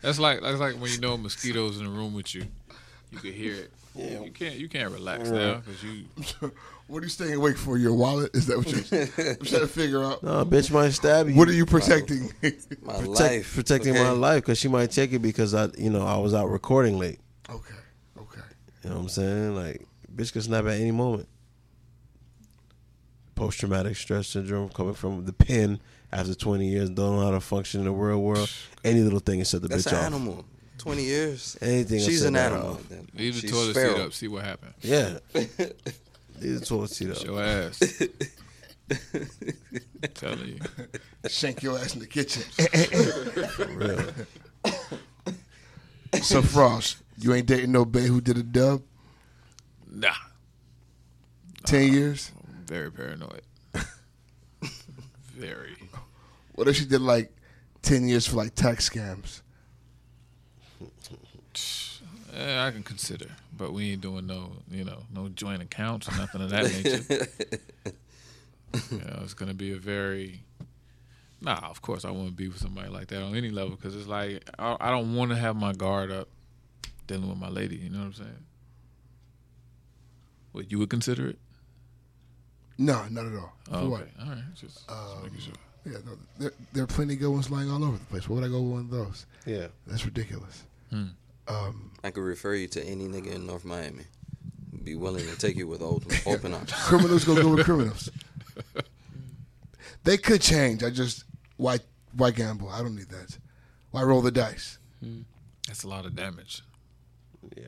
that's like that's like when you know mosquitoes in the room with you. You can hear it. Yeah. You can't you can't relax Right. now because you what are you staying awake for? Your wallet? Is that what you're, I'm trying to figure out? No, bitch might stab you. What are you protecting? My Protect- life. protecting okay? my life because she might check it because I, you know, I was out recording late. okay. Okay. You know what I'm saying? Like, bitch could snap at any moment. Post traumatic stress syndrome coming from the pen after 20 years, don't know how to function in the real world. Any little thing can set the That's bitch an off. animal. Twenty years. Anything She's an animal. off. leave the She's toilet feral. seat up, see what happens. Yeah. Leave the toilet seat up. Show ass. telling you. Shank your ass in the kitchen. For real. so Frost, you ain't dating no bae who did a dub? Nah. Ten years? I'm very paranoid. very. What if she did like ten years for like tax scams? Eh, I can consider, but we ain't doing no, you know, no joint accounts or nothing of that nature. you know, it's gonna be a very. Nah, of course I wouldn't be with somebody like that on any level because it's like I, I don't want to have my guard up dealing with my lady. You know what I'm saying? What you would consider it? No, not at all. For Oh, what? okay, all right, just, just making sure. Yeah, no, there, there are plenty of good ones lying all over the place. Why would I go with one of those? Yeah. That's ridiculous. Hmm. Um, I could refer you to any nigga in North Miami. Be willing to take you with open, open arms. criminals go go with criminals. They could change. I just why why gamble? I don't need that. Why roll the dice? That's a lot of damage. Yeah.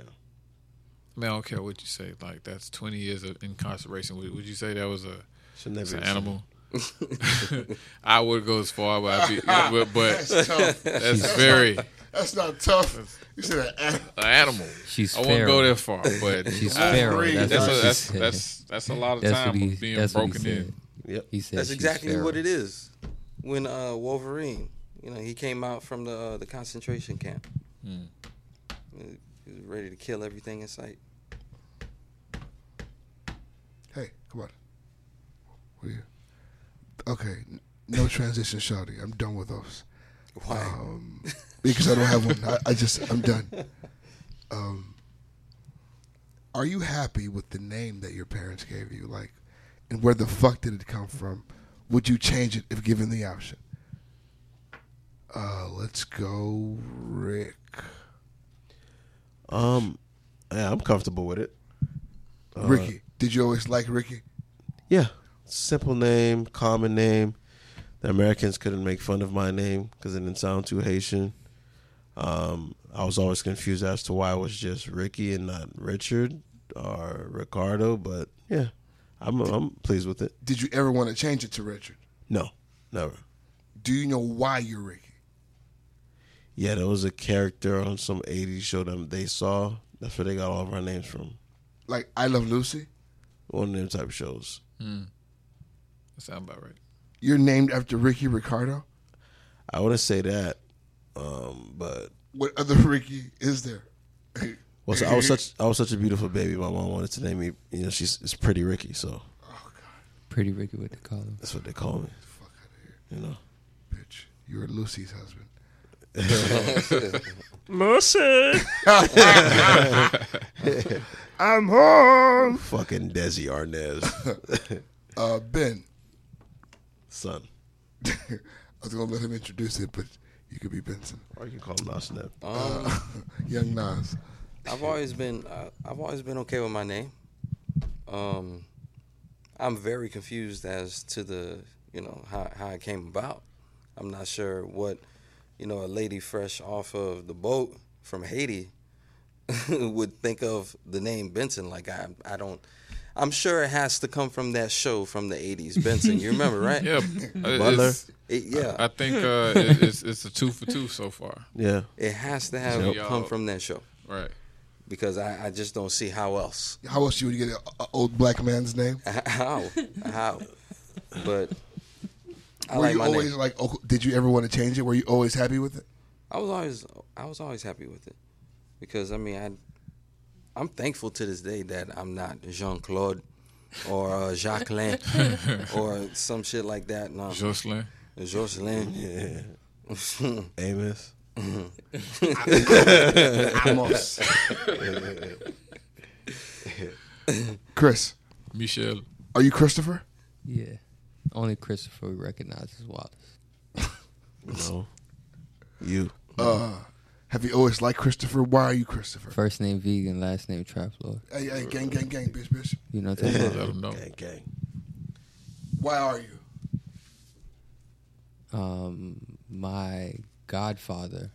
I mean, I don't care what you say. Like that's 20 years of incarceration. Would, would you say that was a Should never it's an animal? I would go as far, but I'd be, but, but That's that's That's very not- that's not tough. You said an animal. an animal. She's I won't go feral. that far, but She's I- feral. That's That's a, that's, that's that's a lot of That's time he, being that's what he broken said. in. Yep. He said That's exactly feral. what it is. When uh, Wolverine, you know, he came out from the uh, the concentration camp. Hmm. He was ready to kill everything in sight. Hey, come on. What are you? Okay, no transition, shawty. I'm done with those. Why? Um, because I don't have one. I, I just I'm done. Um, are you happy with the name that your parents gave you? Like, and where the fuck did it come from? Would you change it if given the option? Uh, let's go, Rick. Um, yeah, I'm comfortable with it. Uh, Ricky, did you always like Ricky? Yeah, simple name, common name. The Americans couldn't make fun of my name because it didn't sound too Haitian. Um, I was always confused as to why it was just Ricky and not Richard or Ricardo. But yeah, I'm I'm pleased with it. Did you ever want to change it to Richard? No, never. Do you know why you're Ricky? Yeah, there was a character on some '80s show that they saw. That's where they got all of our names from. Like I Love Lucy? One of them type of shows. Hmm. That sound about right. You're named after Ricky Ricardo? I wouldn't say that, um, but What other Ricky is there? well, so I was such I was such a beautiful baby. My mom wanted to name me. You know, she's it's Pretty Ricky, so oh god, Pretty Ricky, what they call him. that's what they call me. Fuck out of here, You know, Bitch, you're Lucy's husband. Lucy. I'm home. Fucking Desi Arnaz, Uh, Ben. son. I was gonna let him introduce it, but you could be Benson. Or you can call him Nasnep. Um, Young Nas. I've always been uh, I've always been okay with my name. Um, I'm very confused as to the you know how how it came about. I'm not sure what you know a lady fresh off of the boat from Haiti would think of the name Benson. Like I I don't. I'm sure it has to come from that show from the '80s, Benson. You remember, right? Yeah, Butler. It- yeah. I, I think uh, it, it's it's a two for two so far. Yeah, It has to have Yep. come from that show Right. because I, I just don't see how else. How else you would get an old black man's name? How? How? But I Were like you my always name. like? Oh, did you ever want to change it? Were you always happy with it? I was always I was always happy with it because I mean I I'm thankful to this day that I'm not Jean Claude or uh, Jacqueline or some shit like that. No, Jocelyn. Jocelyn. Yeah. Amos. Amos. Chris, Michelle. are you Christopher? Yeah. Only Christopher recognizes Wallace. No. You. Uh, have you always liked Christopher? Why are you Christopher? First name vegan, last name trap lord. Hey, hey, gang, gang, gang, bitch, bitch. You know what I'm talking Let about? them know. Gang, gang. Why are you? Um, my godfather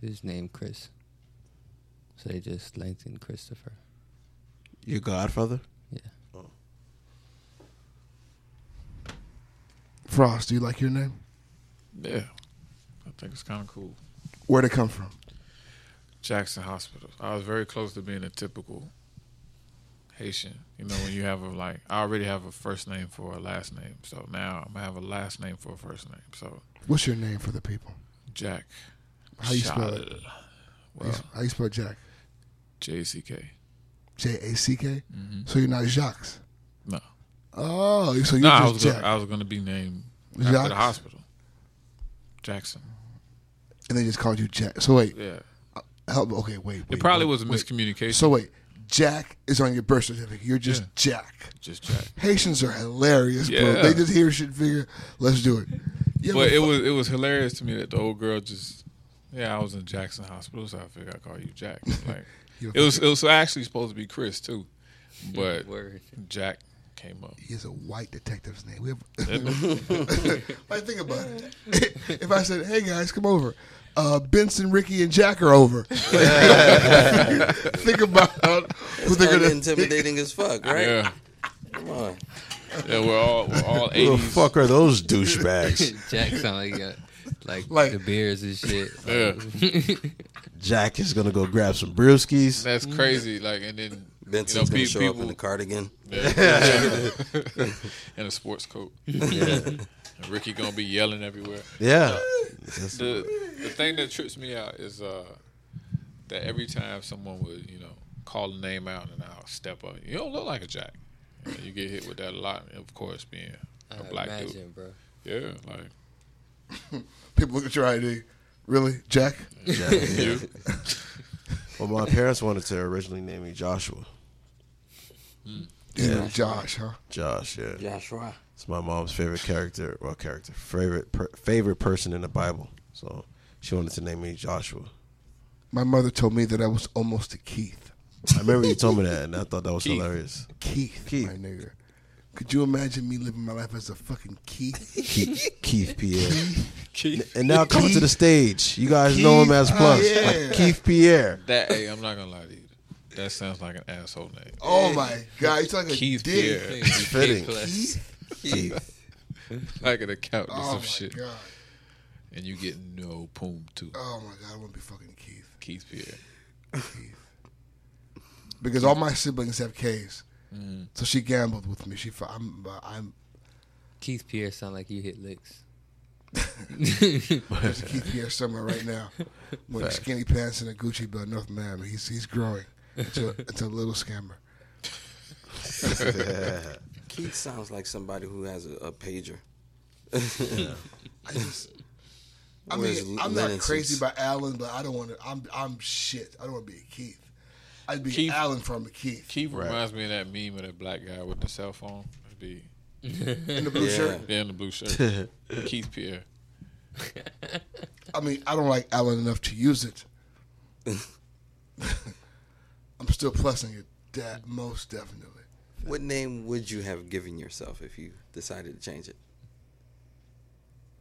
is named Chris. So they just lengthened Christopher. Your godfather? Yeah. Frost, do you like your name? Yeah. I think it's kind of cool. Where'd it come from? Jackson Hospital. I was very close to being a typical Haitian. You know, when you have a like, I already have a first name for a last name, so now I'm gonna have a last name for a first name. So What's your name for the people? Jack. How you spell it? Charles. How you, Well, how you spell Jack? J C K. J A C K. Mhm. So you're not Jacques. No. Oh, so you're No, I just was Jack. gonna, I was gonna be named after the hospital. Jackson. And they just called you Jack. So wait, Yeah. uh, help. Okay, wait. wait It probably wait, was a wait. miscommunication. So wait, Jack is on your birth certificate. You're just Yeah. Jack. Just Jack. Haitians are hilarious, bro. They just hear shit, figure, let's do it. You But ever it fu- was it was hilarious to me that the old girl just yeah I was in Jackson Hospital so I figured I'd call you Jack like it was it was actually supposed to be Chris too but Word. Jack came up He's a white detective's name. We have, Isn't like, think about it. If I said, "Hey guys, come over," uh, Benson, Ricky, and Jack are over. think about who they're Kinda gonna. intimidating as fuck, right? yeah Come on. yeah we're all we're all Who the 80s fuck are those douchebags? Jack sound like uh, like, Like- the beers and shit. Yeah. Jack is gonna go grab some brewskis. that's crazy like and then Benson's you know, gonna pe- show people up in the cardigan. yeah. and a sports coat and Ricky gonna be yelling everywhere Yeah. the the thing that trips me out is uh that every time someone would you know call a name out and I'll step up, you don't look like a Jack. You, know, you get hit with that a lot. Of course, being a I black imagine, dude. bro. Yeah, like People look at your ID. Really, Jack? Jack, yeah. well, my parents wanted to originally name me Joshua. Yeah, Josh, huh? Josh, yeah. Joshua. It's my mom's favorite character, well, character, favorite per, favorite person in the Bible. So she wanted to name me Joshua. My mother told me that I was almost a Keith. I remember you told me that, and I thought that was Keith. hilarious. Keith, Keith. my nigga. Could you imagine me living my life as a fucking Keith? Keith, Keith Pierre. Keith. And now coming to the stage, you guys know him as Keith, Plus, oh, yeah. like Keith Pierre. That hey, I'm not gonna lie to you. That sounds like an asshole name. Oh my god, he's like a Keith dick. Pierre. It's fitting. Keith? Keith. like an accountant or Oh some my shit. god. And you get no poom too. Oh my god, I want to be fucking Keith. Keith Pierre. Keith. Because all my siblings have K's. Mm-hmm. So she gambled with me. She, I'm, uh, I'm. Keith Pierre sound like you hit licks. There's a Keith Pierre somewhere right now, with skinny pants and a Gucci belt. North Miami. He's he's growing into, into a little scammer. Keith sounds like somebody who has a, a pager. I just. I Wears mean, I'm linen not crazy suits. about Allen, but I don't want to. I'm I'm shit. I don't want to be a Keith. I'd be Keith- Allen from a Keith. Keith reminds me of that meme of that black guy with the cell phone. It'd be in the blue Yeah. shirt. yeah, in the blue shirt. Keith Pierre. I mean, I don't like Allen enough to use it. I'm still plussing it. That most definitely. What name would you have given yourself if you decided to change it?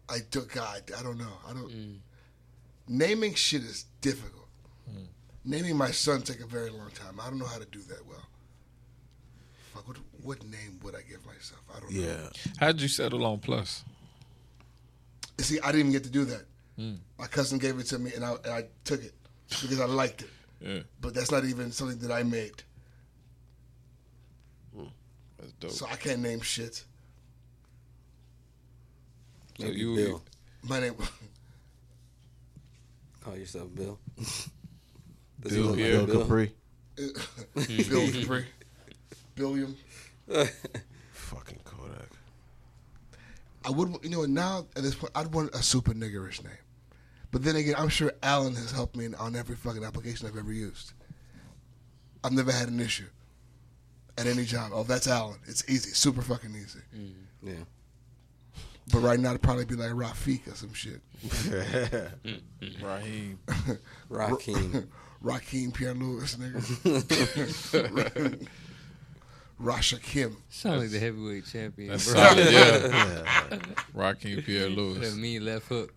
I do. God, I don't know. I don't. Mm. Naming shit is difficult. Mm. Naming my son take a very long time. I don't know how to do that well. Fuck, what, what name would I give myself? I don't know. Yeah. How'd you settle on plus? You see, I didn't even get to do that. Mm. My cousin gave it to me, and I, and I took it because I liked it. Yeah, But that's not even something that I made, that's dope. so I can't name shit. Maybe So you- Bill. My name. Call yourself Bill. Does Bill he look here. like Bill Kapri. Bill Kapri. Billiam. Fucking Kodak. I would, you know, what, now at this point, I'd want a super niggerish name. But then again, I'm sure Alan has helped me on every fucking application I've ever used. I've never had an issue at any job. Oh, that's Alan. It's easy, super fucking easy. Mm. Yeah. But right now, it'd probably be like Rafik or some shit. Raheem. Raheem. Raheem Pierre Lewis, nigga. Rasha Kim. Sound like the heavyweight champion. That's bro. solid, yeah. Raheem Pierre That Lewis. mean left hook.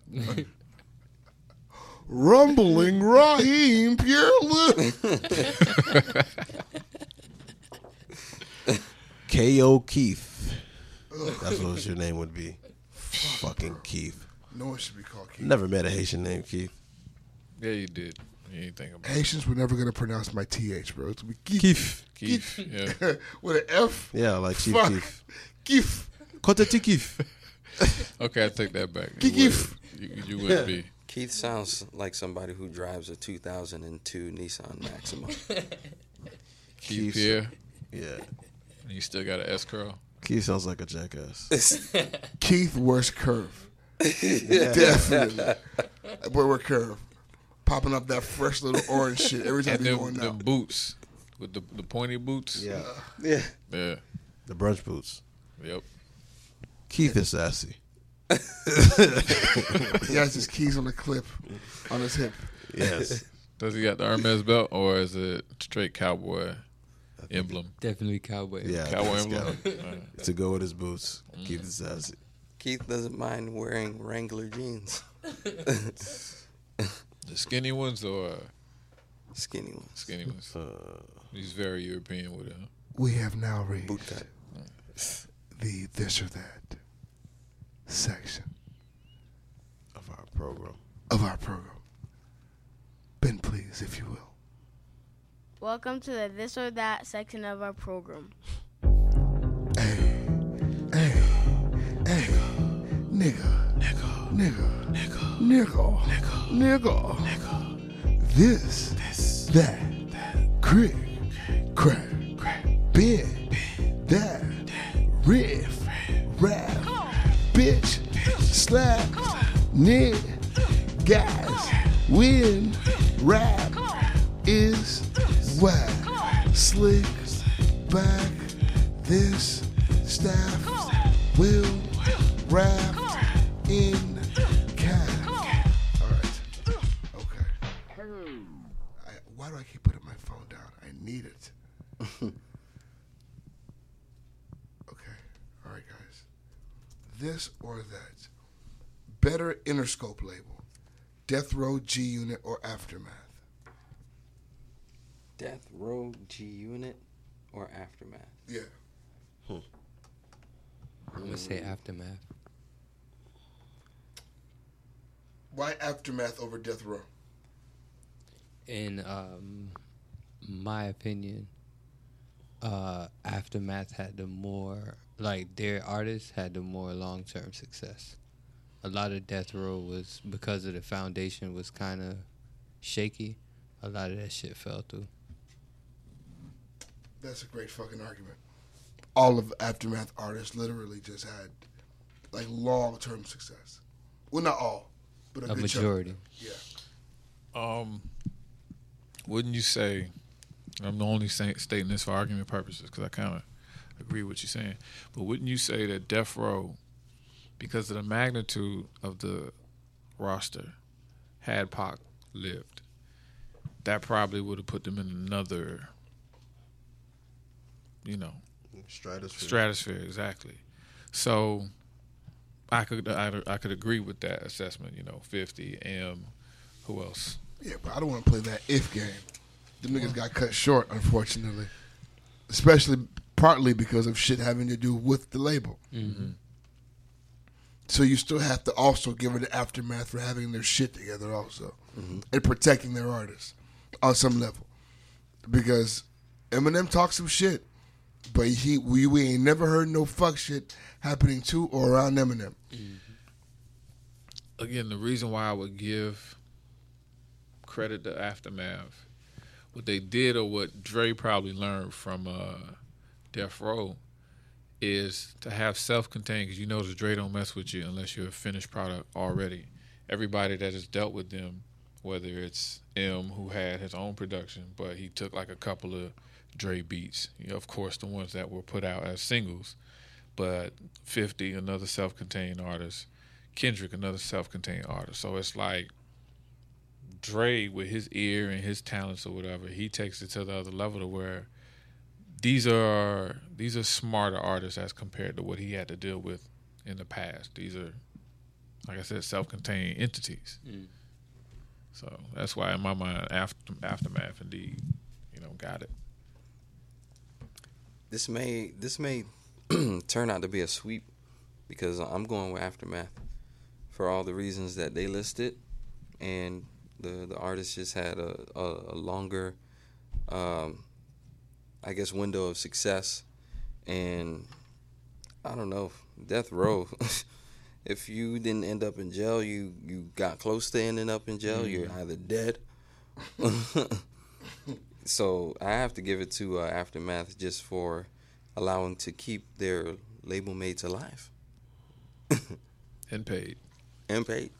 Rumbling Raheem Pierre Lewis. K.O. Keith. That's what your name would be. Fucking Keith. No one should be called Keith. Never met a Haitian named Keith. Yeah, you did. You ain't think about Haitians were never going to pronounce my TH, bro. It's going to be Keith. Keith. Yeah. With an F. Yeah, like Chief Fuck. Keith. Keith. Koteti Keith. Okay, I take that back. You Keith. would- You, you would be. Keith sounds like somebody who drives a 2002 Nissan Maxima. Keith Keith. Pierre. Yeah. And you still got an S curl. Keith sounds like a jackass. Keith worst curve. Definitely. Boy, we're curve. Popping up that fresh little orange shit every time And you them, going them out. boots with the the pointy boots. Yeah. yeah. Yeah. The brunch boots. Yep. Keith is sassy. He has his keys on the clip on his hip. Yes. Does he got the Hermes belt or is it straight cowboy emblem? Definitely cowboy. Yeah. Cowboy emblem. got- Alright. to go with his boots. Keith is sassy. Keith doesn't mind wearing Wrangler jeans. The skinny ones or Skinny ones. skinny ones? Uh, He's very European with it. huh? We have now reached Boot cut. the this or that section of our program. of our program. Ben, please, if you will. Welcome to the this or that section of our program. Hey, hey, hey, nigga, nigga, nigga, nigga, nigga, nigga, nigga. This, this, that, that, crick, crack, crack, Ben, that, riff, rap, bitch, slap, nigga, guys, win, rap is whack, slick, back, this staff will wrap in cap. All right. Okay. I, why do I keep putting my phone down? I need it. okay. All right, guys. This or that. Better Interscope label. Death Row G Unit or Aftermath. Death Row G Unit or Aftermath? Yeah. I'm gonna say aftermath. Why Aftermath over Death Row? In um, my opinion, uh, aftermath had the more like their artists had the more long term success. A lot of death row was because of the foundation was kind of shaky. A lot of that shit fell through. That's a great fucking argument. All of Aftermath artists literally just had like long term success. Well, not all, but a, A good majority. Chunk. Yeah. Um, wouldn't you say? I'm the only say, stating this for argument purposes because I kind of agree with you saying. But wouldn't you say that Death Row, because of the magnitude of the roster, had Pac lived, that probably would have put them in another, you know, Stratosphere. stratosphere exactly. So, I could I, I could agree with that assessment. You know, 50 M. Who else? Yeah, but I don't want to play that if game. The niggas got cut short, unfortunately. Especially partly because of shit having to do with the label. Mm-hmm. So you still have to also give it the aftermath for having their shit together also. And protecting their artists on some level. Because Eminem talks some shit, but he we, we ain't never heard no fuck shit happening to or around Eminem. again, the reason why I would give credit to Aftermath, what they did or what Dre probably learned from uh, Death Row is to have self-contained because you know that Dre don't mess with you unless you're a finished product already. Everybody that has dealt with them, whether it's M who had his own production, but he took like a couple of Dre beats. You know, of course, the ones that were put out as singles, but 50, another self-contained artist, Kendrick, another self-contained artist. So it's like Dre with his ear and his talents or whatever, he takes it to the other level to where these are these are smarter artists as compared to what he had to deal with in the past. These are, like I said, self-contained entities. Mm. So that's why, in my mind, after, aftermath indeed, you know, got it. This may this may turn out to be a sweep because I'm going with aftermath for all the reasons that they listed, and the the artist just had a a, a longer, um, I guess, window of success, and I don't know, death row. if you didn't end up in jail, you you got close to ending up in jail. You're either dead. so I have to give it to uh, Aftermath just for allowing to keep their label mates alive and paid. and paid.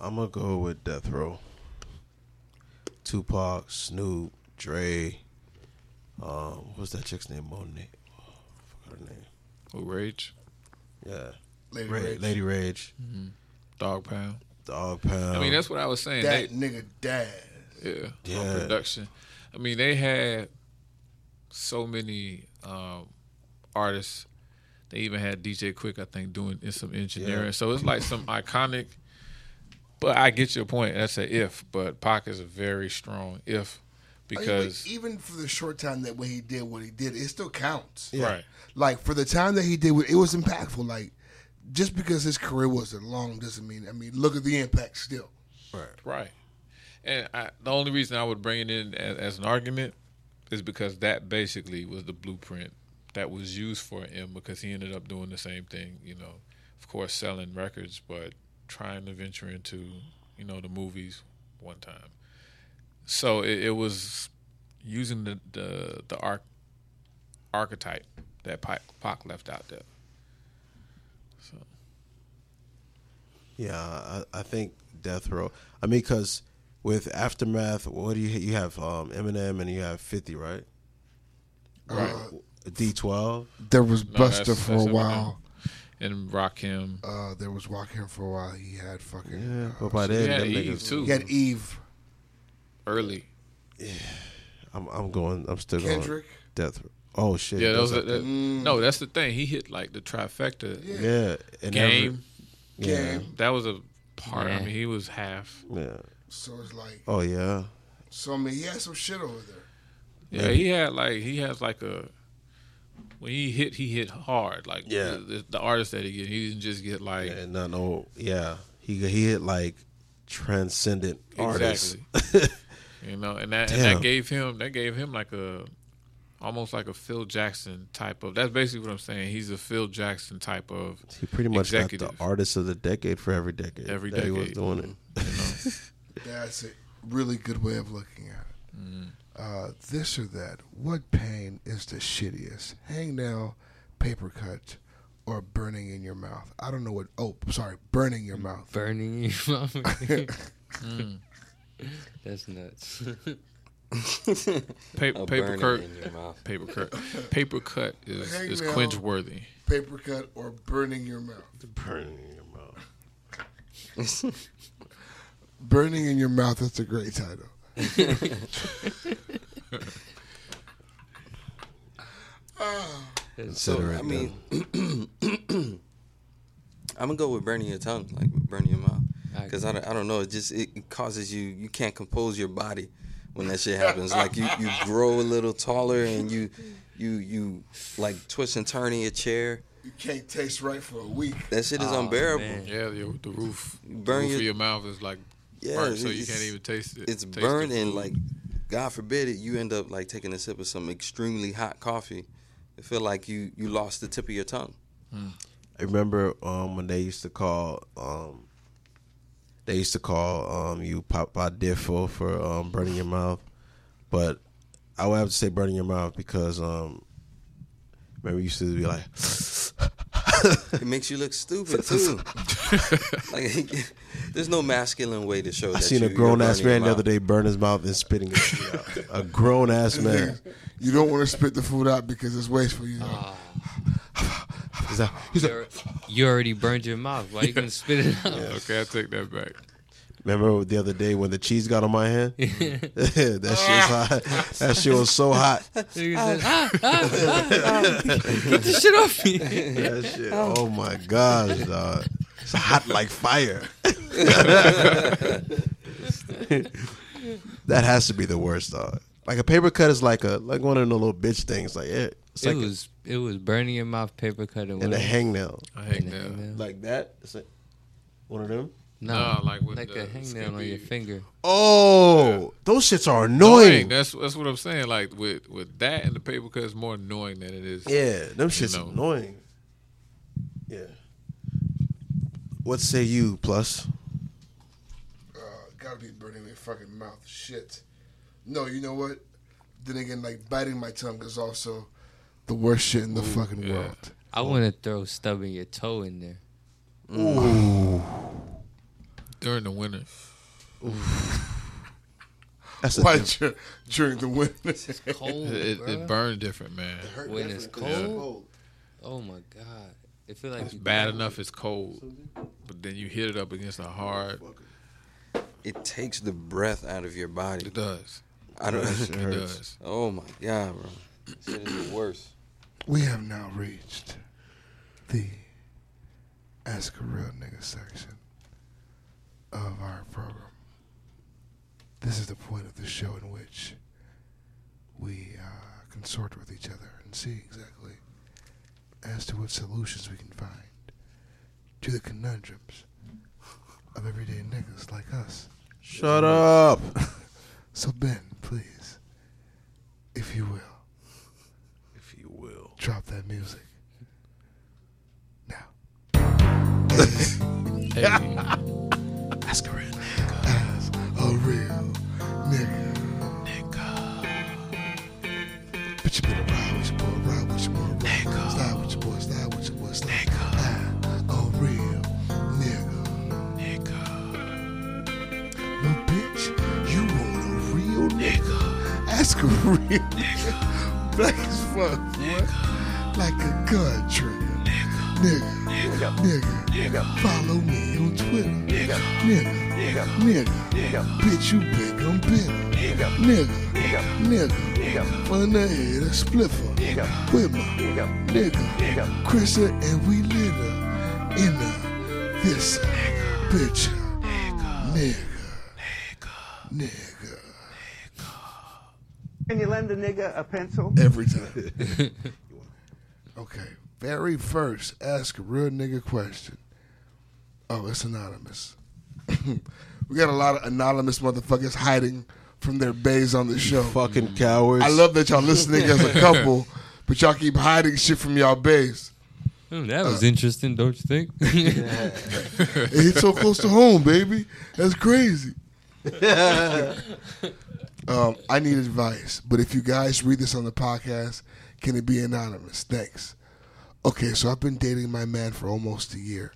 I'm gonna go with Death Row. Tupac, Snoop, Dre. Um, what's that chick's name? Monet. Forgot her name. Who Rage? Yeah. Lady Ra- Rage. Lady Rage. Mm-hmm. Dog Pound. Dog Pound. I mean, that's what I was saying. That They- nigga dad. Yeah, on Yeah. production. I mean, they had so many um, artists. They even had DJ Quik, I think, doing in some engineering. Yeah. So it's like some iconic. But I get your point. That's a if. But Pac is a very strong if I mean, because even for the short time that when he did what he did, it still counts. Yeah. Right. Like for the time that he did, it was impactful. Like just because his career wasn't long doesn't mean. I mean, look at the impact still. Right. Right. And I, the only reason I would bring it in as, as an argument is because that basically was the blueprint that was used for him because he ended up doing the same thing, you know, of course, selling records, but trying to venture into, you know, the movies one time. So it, it was using the, the, the arc, archetype that Pac, Pac left out there. So. Yeah, I, I think Death Row. I mean, because with Aftermath, what do you you have? Um, Eminem and you have Fifty, right? Right. D twelve. There was No, Busta that's- for a that's Eminem. while. And Rakim. Uh, there was Rakim for a while. He had fucking. Yeah, uh, but by then, He had Eve, niggas. too. He had Eve. Early. Yeah, I'm I'm going. I'm still Kendrick. going. Death. Oh shit. Yeah, those that's are, that, there. no, that's the thing. He hit like the trifecta. Yeah, and game. every- yeah. that was a part. I mean, he was half. Yeah. So it's like. Oh yeah. So I mean, he had some shit over there. Yeah, he had like he has like a when he hit, he hit hard. Like Yeah. the, the artist that he get, he didn't just get like And no, no, yeah. He he hit like transcendent artists. exactly. you know, and that and that gave him that gave him like a almost like a Phil Jackson type of. That's basically what I'm saying. He's a Phil Jackson type of. He pretty much got the artist of the decade for every decade. Every that he was doing it. Mm-hmm. You know? That's a really good way of looking at it. Mm. Uh, this or that. What pain is the shittiest? Hangnail, paper cut, or burning in your mouth? I don't know what. Oh, sorry, burning your mouth. Burning your mouth. Mm. That's nuts. Pa- A paper cut. in your mouth. Paper cut. Paper cut is is Hangnail, cringe worthy. Paper cut or burning your mouth? Burning your mouth. Burning in your mouth. That's a great title. So I mean, I'm gonna go with burning your tongue, like burning your mouth, because I, don't- I don't know. It just it, it causes you you can't compose your body when that shit happens. like you you grow a little taller and you you you like twist and turn in your chair. You can't taste right for a week. That shit is Oh, unbearable. man. Yeah, the, the roof, the Burn roof your- of your mouth is like Yeah, burnt, so you can't even taste it. It's taste the burned and like, God forbid it, you end up like taking a sip of some extremely hot coffee. It feel like you you lost the tip of your tongue. I remember um, when they used to call um, they used to call um, you Papa Diffo for um, burning your mouth, but I would have to say burning your mouth because um, remember you used to be like, it makes you look stupid too. like, there's no masculine way to show. That. I that seen you, a grown ass man the other day burn his mouth and spitting his shit out. A grown ass man. You don't want to spit the food out because it's wasteful. You know. Ah. He's like, he's You alre- you already burned your mouth. Why you gonna spit it out? Okay, I take that back. Remember the other day when the cheese got on my hand? that shit was hot. That shit was so hot. Nigga said, "Ah, ah, ah, Get this shit off me. that shit. Oh my gosh, dog. It's hot like fire. that has to be the worst, dog. Like a paper cut is like a like one of the little bitch things. Like it, it's It like was it was burning your mouth, paper cut, and and a what- hangnail. A hangnail. hangnail. Like that. It's like one of them. No, Nah, like with like the a hangnail on your finger. Oh, those shits are annoying. That's that's what I'm saying. Like with with that and the paper cut, it's more annoying than it is. Yeah, them shits know. annoying. Yeah. What say you, plus? Uh, gotta be burning my fucking mouth. Shit. No, you know what? Then again, like biting my tongue is also the worst shit in the fucking yeah. world. I want to throw stubbing your toe in there. Ooh. During the winter, That's the Why diff- dur- during the winter? It's cold, it, it, bruh. burned different, man. when it's cold. Oh my god! It feel like It's you bad enough it's cold, but then you hit it up against a hard. It takes the breath out of your body. It does. I don't. That It does. Oh my god, bro. This shit is the worst. We have now reached the Ask a Real Nigga section of our program. This is the point of the show in which we uh, consort with each other and see exactly as to what solutions we can find to the conundrums of everyday niggas like us. Shut up. So, Ben, please, if you will, If you will. drop that music. Hey, Ask a real as a real nigga. But you better ride with your boy, ride with your boy, ride. Slide with your boy, slide with your boy, slide. As a real nigga. No bitch, you want a real nigga. Ask a real nigga. Black as fuck, boy. Like a gun trigger. Nigga, nigga, nigga, follow me on Twitter. Nigga, nigga, nigga, bitch, you big, I'm bitter. Nigga, nigga, nigga, fun to hit a spliffer with my nigga, Chrissa, and we litter in a this bitch, nigga, nigga, Can you lend a nigga a pencil? every time. Okay, very first, ask a real nigga question. Oh, it's anonymous. we got a lot of anonymous motherfuckers hiding from their bays on the show. Fucking cowards. I love that y'all listening as a couple, but y'all keep hiding shit from y'all bays. Hmm, that was interesting, don't you think? It hit so close to home, baby. That's crazy. um, I need advice, but if you guys read this on the podcast, can it be anonymous? Thanks. Okay, so I've been dating my man for almost a year,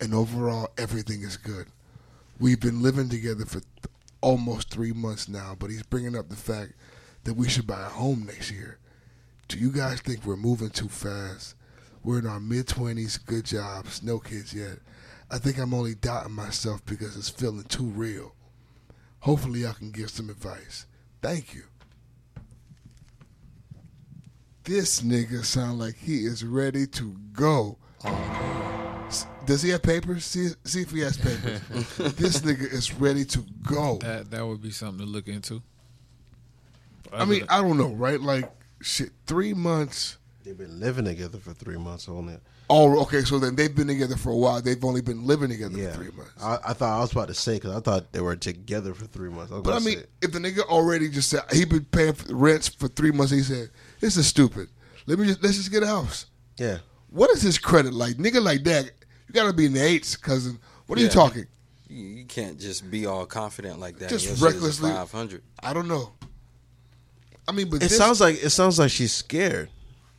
and overall, everything is good. We've been living together for th- almost three months now, but he's bringing up the fact that we should buy a home next year. Do you guys think we're moving too fast? We're in our mid 20s, good jobs, no kids yet. I think I'm only doubting myself because it's feeling too real. Hopefully, y'all can give some advice. Thank you. This nigga sound like he is ready to go. Oh, S- Does he have papers? See, see if he has papers. this nigga is ready to go. that that would be something to look into. I mean, I don't know, right? Like, shit, three months. They've been living together for three months only. Oh, okay. So then they've been together for a while. They've only been living together Yeah. for three months. I, I thought I was about to say because I thought they were together for three months. I But I mean, say, if the nigga already just said he been paying for rents for three months, he said this is stupid. Let me just let's just get a house. yeah. What is his credit like, nigga? Like that, you gotta be in the eights, cousin. What are you talking? You, you can't just be all confident like that. Just Your shit is a recklessly- 500. I don't know. I mean, but It this, sounds like it sounds like she's scared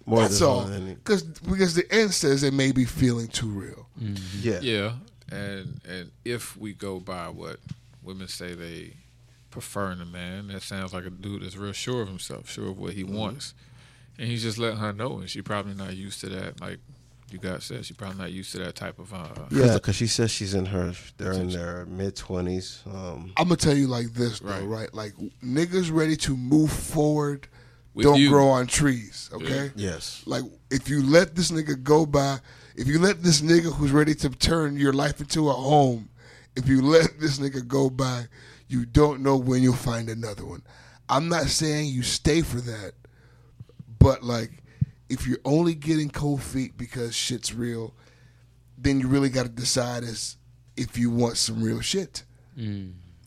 more that's than all. Because because the end says it may be feeling too real. Mm-hmm. Yeah. Yeah, and and if we go by what women say they prefer in a man, that sounds like a dude that's real sure of himself, sure of what he mm-hmm. wants, and he's just letting her know, and she probably not used to that. Like you guys said, she probably not used to that type of. Uh, Yeah, because she says she's in her they're in their mid twenties. Um, I'm gonna tell you like this though, right? Like niggas ready to move forward With don't you. grow on trees, okay? Yes. Like if you let this nigga go by, if you let this nigga who's ready to turn your life into a home, if you let this nigga go by, you don't know when you'll find another one. I'm not saying you stay for that, but like if you're only getting cold feet because shit's real, then you really got to decide as if you want some real shit.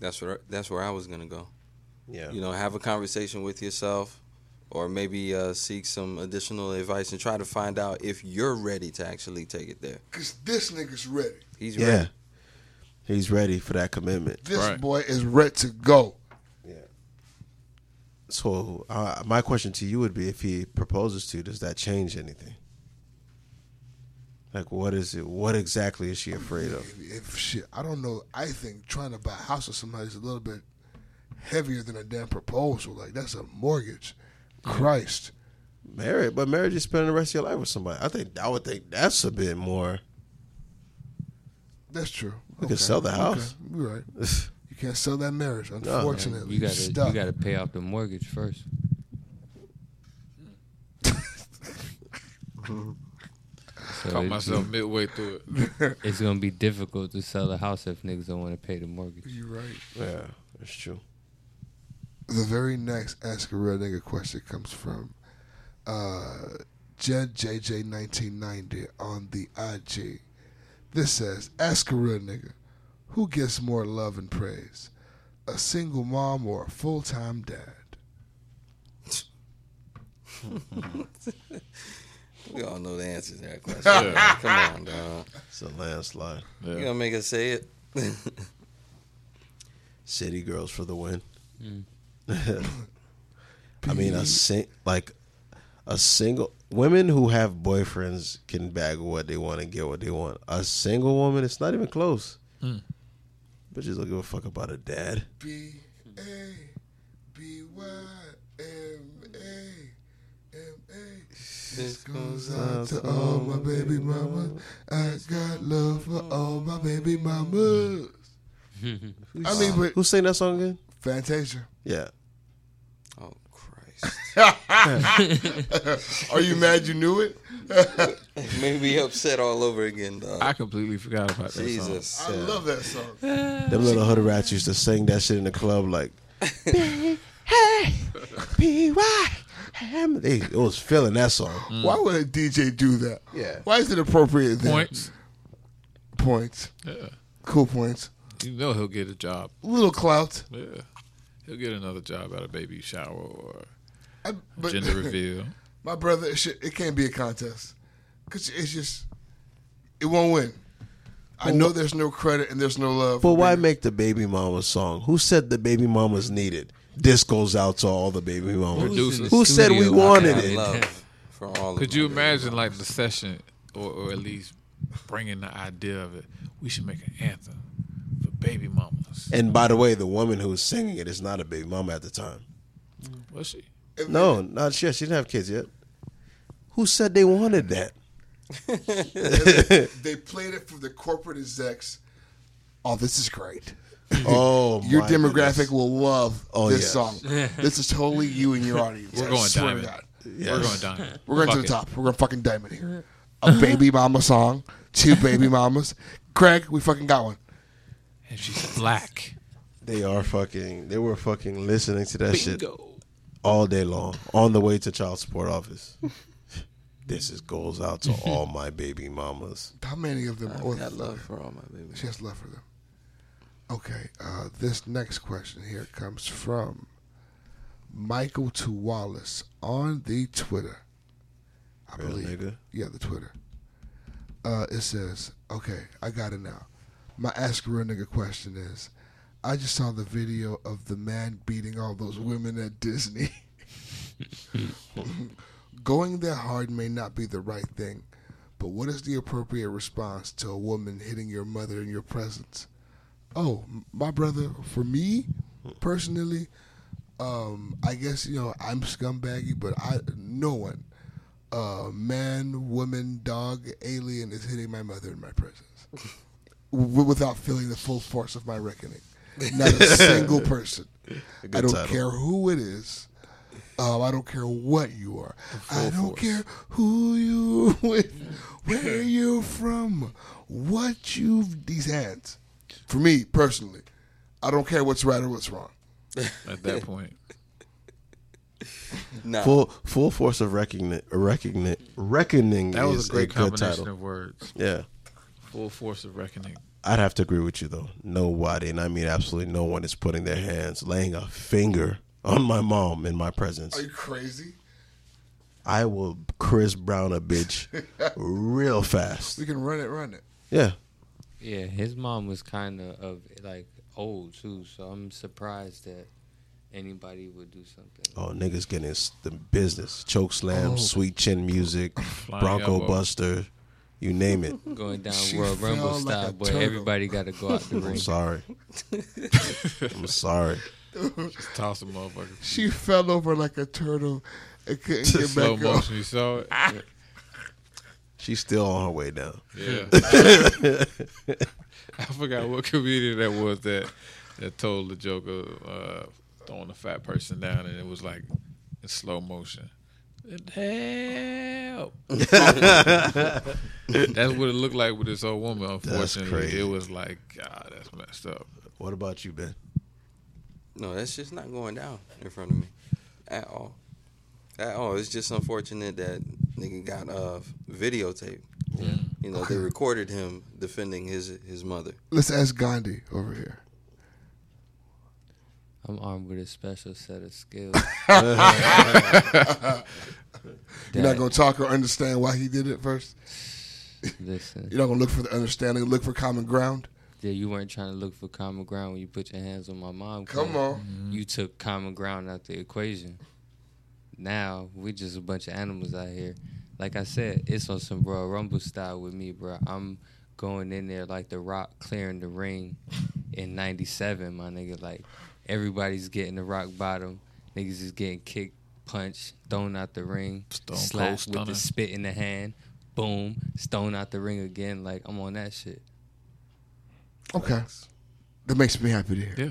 That's where that's where I was gonna go. Yeah. You know, have a conversation with yourself, or maybe uh, seek some additional advice and try to find out if you're ready to actually take it there. Cause this nigga's ready. He's yeah, ready. he's ready for that commitment. This boy is ready to go. So uh, my question to you would be: If he proposes to, you, does that change anything? Like, what is it? What exactly is she afraid of? If, shit, I don't know. I think trying to buy a house with somebody is a little bit heavier than a damn proposal. Like that's a mortgage. Christ. Marriage, but marriage is spending the rest of your life with somebody. I think I would think that's a bit more. That's true. We could sell the house. Okay. You're right. you can't sell that marriage, unfortunately. you gotta Stuck. you gotta pay off the mortgage first. Caught it- myself midway through it. it's gonna be difficult to sell the house if niggas don't want to pay the mortgage. You're right. Yeah, that's true. The very next Ask a Real Nigga question comes from uh, Jed JJ 1990 on the IG. This says, Ask a Real Nigga, who gets more love and praise? A single mom or a full time dad? We all know the answer to that question. Yeah. Come on, dog. It's a landslide. You gonna make us say it? City girls for the win. Mm. I mean, a sing like a single women who have boyfriends can bag what they want and get what they want. A single woman, it's not even close. Mm. Bitches don't give a fuck about a dad. B A B Y M A M A. This goes out to all my baby mamas. I got love for all my baby mamas. I mean, but who sang that song again? Fantasia. Yeah. Oh Christ! Are you mad you knew it? Made me upset all over again, dog. I completely forgot about that Jesus. song. I love that song. Them little hood rats used to sing that shit in the club like Hey, B Y M. They it was feeling that song. Mm. Why would a DJ do that? Yeah. Why is it appropriate then? Points. Points. Yeah. Cool points. You know he'll get a job. Little clout. Yeah. He'll get another job at a baby shower or I- but- gender reveal. My brother, it, should, it can't be a contest because it's just it won't win. I know there's no credit and there's no love. But why make the baby mama song? Who said the baby mamas needed? This goes out to all the baby mamas. Producers. Who said we wanted it? love for all of Could my you imagine like the session, or, or at least bringing the idea of it? We should make an anthem for baby mamas. And by the way, the woman who was singing it is not a baby mama at the time. Was she? No, not yet. She didn't have kids yet. Who said they wanted that? they played it for the corporate execs. Oh, this is great. Oh, your my demographic goodness. will love Oh, this yes. song. this is totally you and your audience. We're I going swear to diamond. Yes. We're going diamond. We're going Fuck to the it. top. We're going to fucking diamond here. A baby mama song, two baby mamas. Craig, we fucking got one. And she's black. They are fucking. They were fucking listening to that shit Bingo. All day long on the way to child support office. this is goes out to all my baby mamas. How many of them? I or- got love for all my baby. She has love for them. Okay, uh, this next question here comes from Michael to Wallace on the Twitter. I Real believe. nigga. Yeah, the Twitter. Uh, it says, okay, I got it now. My ask a real nigga question is, I just saw the video of the man beating all those women at Disney. Going that hard may not be the right thing, but what is the appropriate response to a woman hitting your mother in your presence? Oh, my brother, for me personally, um, I guess you know I'm scumbaggy, but I no one, uh, man, woman, dog, alien is hitting my mother in my presence without feeling the full force of my reckoning. Not a single person. A good I don't title. care who it is. Um, I don't care what you are. full I don't force. care who you with, where you're from, what you've these hands. For me personally, I don't care what's right or what's wrong. At that point, Nah. Full full force of reckoning reckoning reckoning that was is a great good combination title. of words. Yeah. Full force of reckoning. I'd have to agree with you though. Nobody, and I mean absolutely no one, is putting their hands, laying a finger on my mom in my presence. Are you crazy? I will Chris Brown a bitch real fast. We can run it, run it. Yeah. Yeah, his mom was kind of of like old too, so I'm surprised that anybody would do something. Oh, niggas getting the business. Choke slam, Oh. sweet chin music, Flying Bronco elbow. Buster, you name it. Going down She Royal fell Rumble like style, a boy. turtle. Everybody got to go out the ring. I'm sorry. I'm sorry. Just toss a motherfucker. She fell over like a turtle and couldn't get Slow back up. motion. You saw it. She's still on her way down. Yeah. I forgot what comedian that was that that told the joke of uh, throwing a fat person down, and it was like in slow motion. Help! that's what it looked like with this old woman. Unfortunately, crazy. it was like, God, that's messed up. What about you, Ben? No, that's just not going down in front of me at all. At all. It's just unfortunate that nigga got uh videotape. Yeah. You know, they recorded him defending his his mother. Let's ask Gandhi over here. I'm armed with a special set of skills. You're not gonna talk or understand why he did it first. Listen. You're not gonna look for the understanding, look for common ground. Yeah, you weren't trying to look for common ground when you put your hands on my mom. Come Cole. on. Mm-hmm. You took common ground out the equation. Now we just a bunch of animals out here. Like I said, it's on some bro Rumble style with me, bro. I'm going in there like the Rock clearing the ring in '97, my nigga. Like everybody's getting the rock bottom. Niggas is getting kicked, punched, thrown out the ring, Stone slapped with the spit in the hand. Boom, stone out the ring again. Like I'm on that shit. Okay. That makes me happy to hear. Yeah,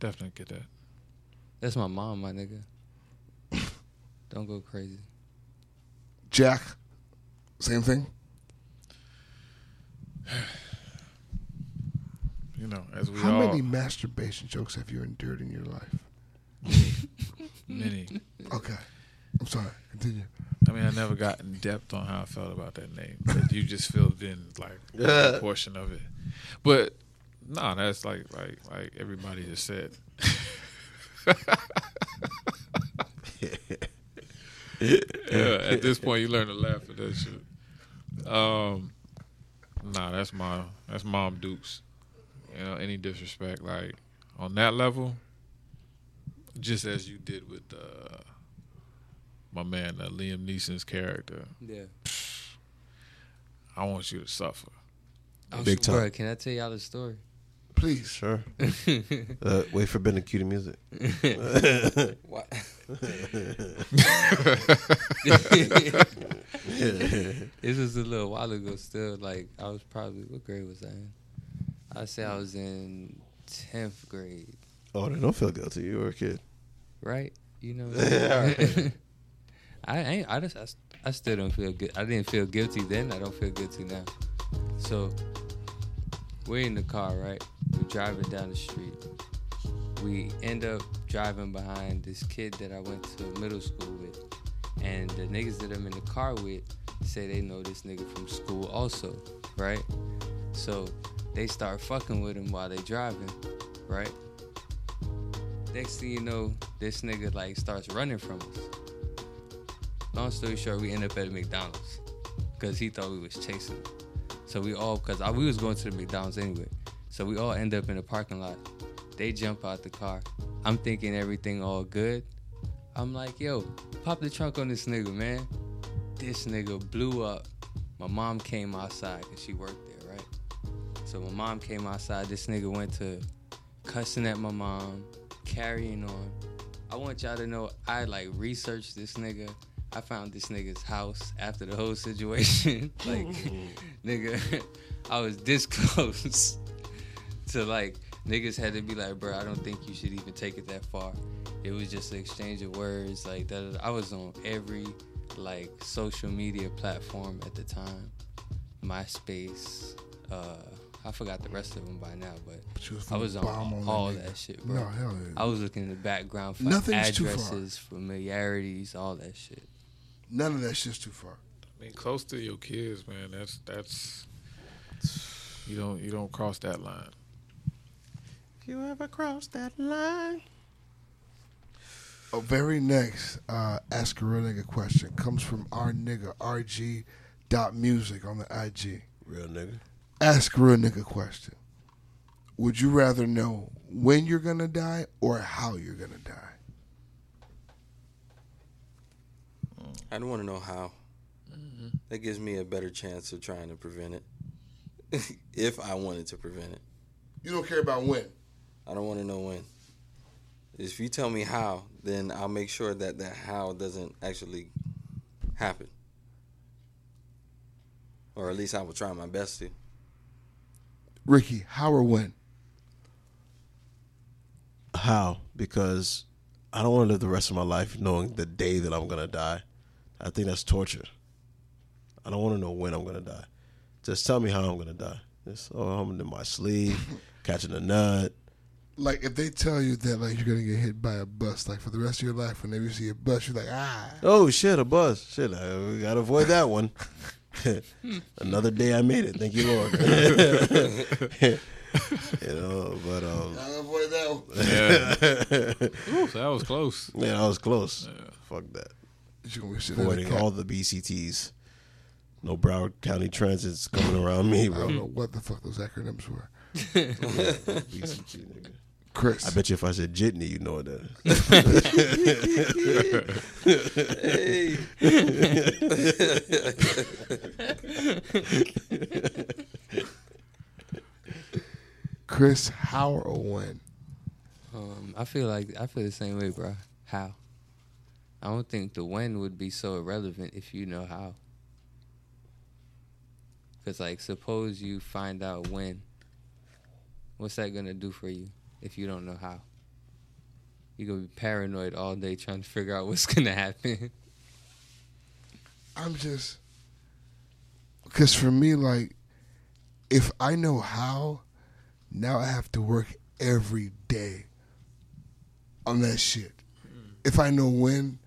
definitely get that. That's my mom, my nigga. Don't go crazy. Jack, same thing. You know, as we How all many masturbation jokes have you endured in your life? many. Okay. I'm sorry. Continue. I mean, I never got in depth on how I felt about that name, but you just filled in like a portion of it. But no, that's like like like everybody just said. yeah, at this point, you learn to laugh at that shit. Um, nah, that's my that's mom Dukes. You know, any disrespect like on that level, just as you did with uh, my man uh, Liam Neeson's character. Yeah. I want you to suffer. Oh, Big so, bro, time. can I tell y'all the story? Please. Sure. uh, wait for Ben to cue the music. What? this was a little while ago. Still, like I was probably what grade was I in? I say I was in tenth grade, Oh, then don't feel guilty. You were a kid. right? You know. Alright. I ain't. I just. I, I still don't feel good. I didn't feel guilty then. I don't feel guilty now. So we're in the car, right? We're driving down the street. We end up driving behind this kid that I went to middle school with. And the niggas that I'm in the car with say they know this nigga from school also, right? So they start fucking with him while they driving, right? Next thing you know, this nigga like starts running from us. Long story short, we end up at McDonald's because he thought we was chasing him. So we all, cause I, we was going to the McDonald's anyway. So we all end up in the parking lot. They jump out the car. I'm thinking everything all good. I'm like, yo, pop the trunk on this nigga, man. This nigga blew up. My mom came outside because she worked there, right? So my mom came outside. This nigga went to cussing at my mom, carrying on. I want y'all to know I like researched this nigga. I found this nigga's house after the whole situation. like, nigga, I was this close to like niggas had to be like, bro, I don't think you should even take it that far. It was just an exchange of words. Like that, I was on every like social media platform at the time, MySpace. Uh, I forgot the rest of them by now, but, you was I was on on all nigga. that shit, bro. No, hell yeah. I was looking in the background for Nothing's too far. addresses, familiarities, all that shit. None of that shit's too far. I mean, close to your kids, man. That's that's you don't you don't cross that line. If you ever cross that line. Oh, very next, uh, ask a real nigga question comes from our nigga RG dot music on the IG. Real nigga. Ask a real nigga question. Would you rather know when you're gonna die or how you're gonna die? I don't want to know how. Mm-hmm. That gives me a better chance of trying to prevent it. if I wanted to prevent it. You don't care about when. I don't want to know when. If you tell me how, then I'll make sure that that how doesn't actually happen. Or at least I will try my best to. Ricky, how or when? How? Because I don't want to live the rest of my life knowing the day that I'm gonna die. I think that's torture. I don't want to know when I'm gonna die. Just tell me how I'm gonna die. Just oh, I'm in my sleep, catching a nut. Like if they tell you that like you're gonna get hit by a bus, like for the rest of your life, whenever you see a bus, you're like, ah. Oh shit, a bus. Shit, I, we gotta avoid that one. Another day I made it. Thank you, Lord. you know, but um, Gotta avoid that one. Yeah. Ooh, that was close. Yeah, I was close. Fuck that. You gonna be sitting in the Avoiding all the BCTs. No Broward County transits coming around me, I don't know what the fuck those acronyms were. BCT, nigga. Chris. I bet you if I said jitney, you know what that is. Chris, how or when? Um, I feel like I feel the same way, bro. How? I don't think the when would be so irrelevant if you know how. Cause like, suppose you find out when. What's that gonna do for you if you don't know how? You're gonna be paranoid all day trying to figure out what's gonna happen. I'm just because for me, like, if I know how, now I have to work every day on that shit. Mm. If I know when,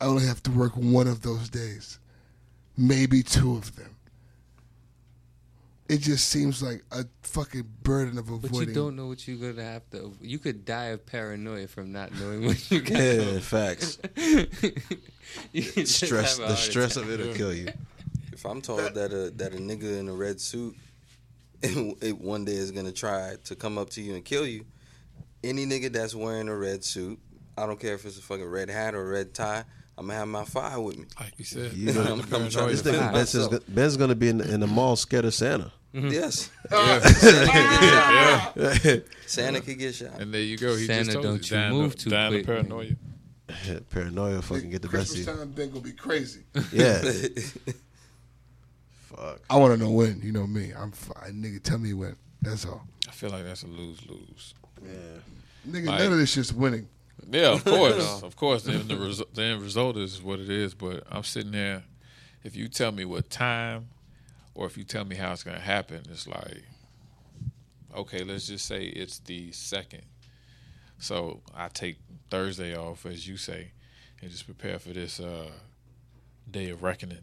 I only have to work one of those days, maybe two of them. It just seems like a fucking burden of avoiding. But you don't know what you're gonna have to. You could die of paranoia from not knowing what you got. Yeah, facts. You could just Stress, the stress attack. of it'll kill you. If I'm told that a that a nigga in a red suit it one day is gonna try to come up to you and kill you, any nigga that's wearing a red suit, I don't care if it's a fucking red hat or a red tie, I'm gonna have my fire with me. Like you said, You know, I'm, I'm trying this to defend nigga Ben's, is, myself. Ben's gonna be in, in the mall scared of Santa. Mm-hmm. Yes. Yeah. Santa, Santa could get shot. And there you go. He Santa, just told don't you, you dying move to, too dying quick, paranoia. Paranoia fucking get the best Christmas of you. time thing gonna be crazy. Yeah. Fuck. I want to know when. You know me. I'm fine. Nigga, tell me when. That's all. I feel like that's a lose lose. Yeah. Nigga, Like- none of this shit's winning. Yeah, of course, of course. The, the, resu- the end result is what it is. But I'm sitting there. If you tell me what time, or if you tell me how it's gonna happen, it's like, okay, let's just say it's the second. So I take Thursday off, as you say, and just prepare for this uh, day of reckoning.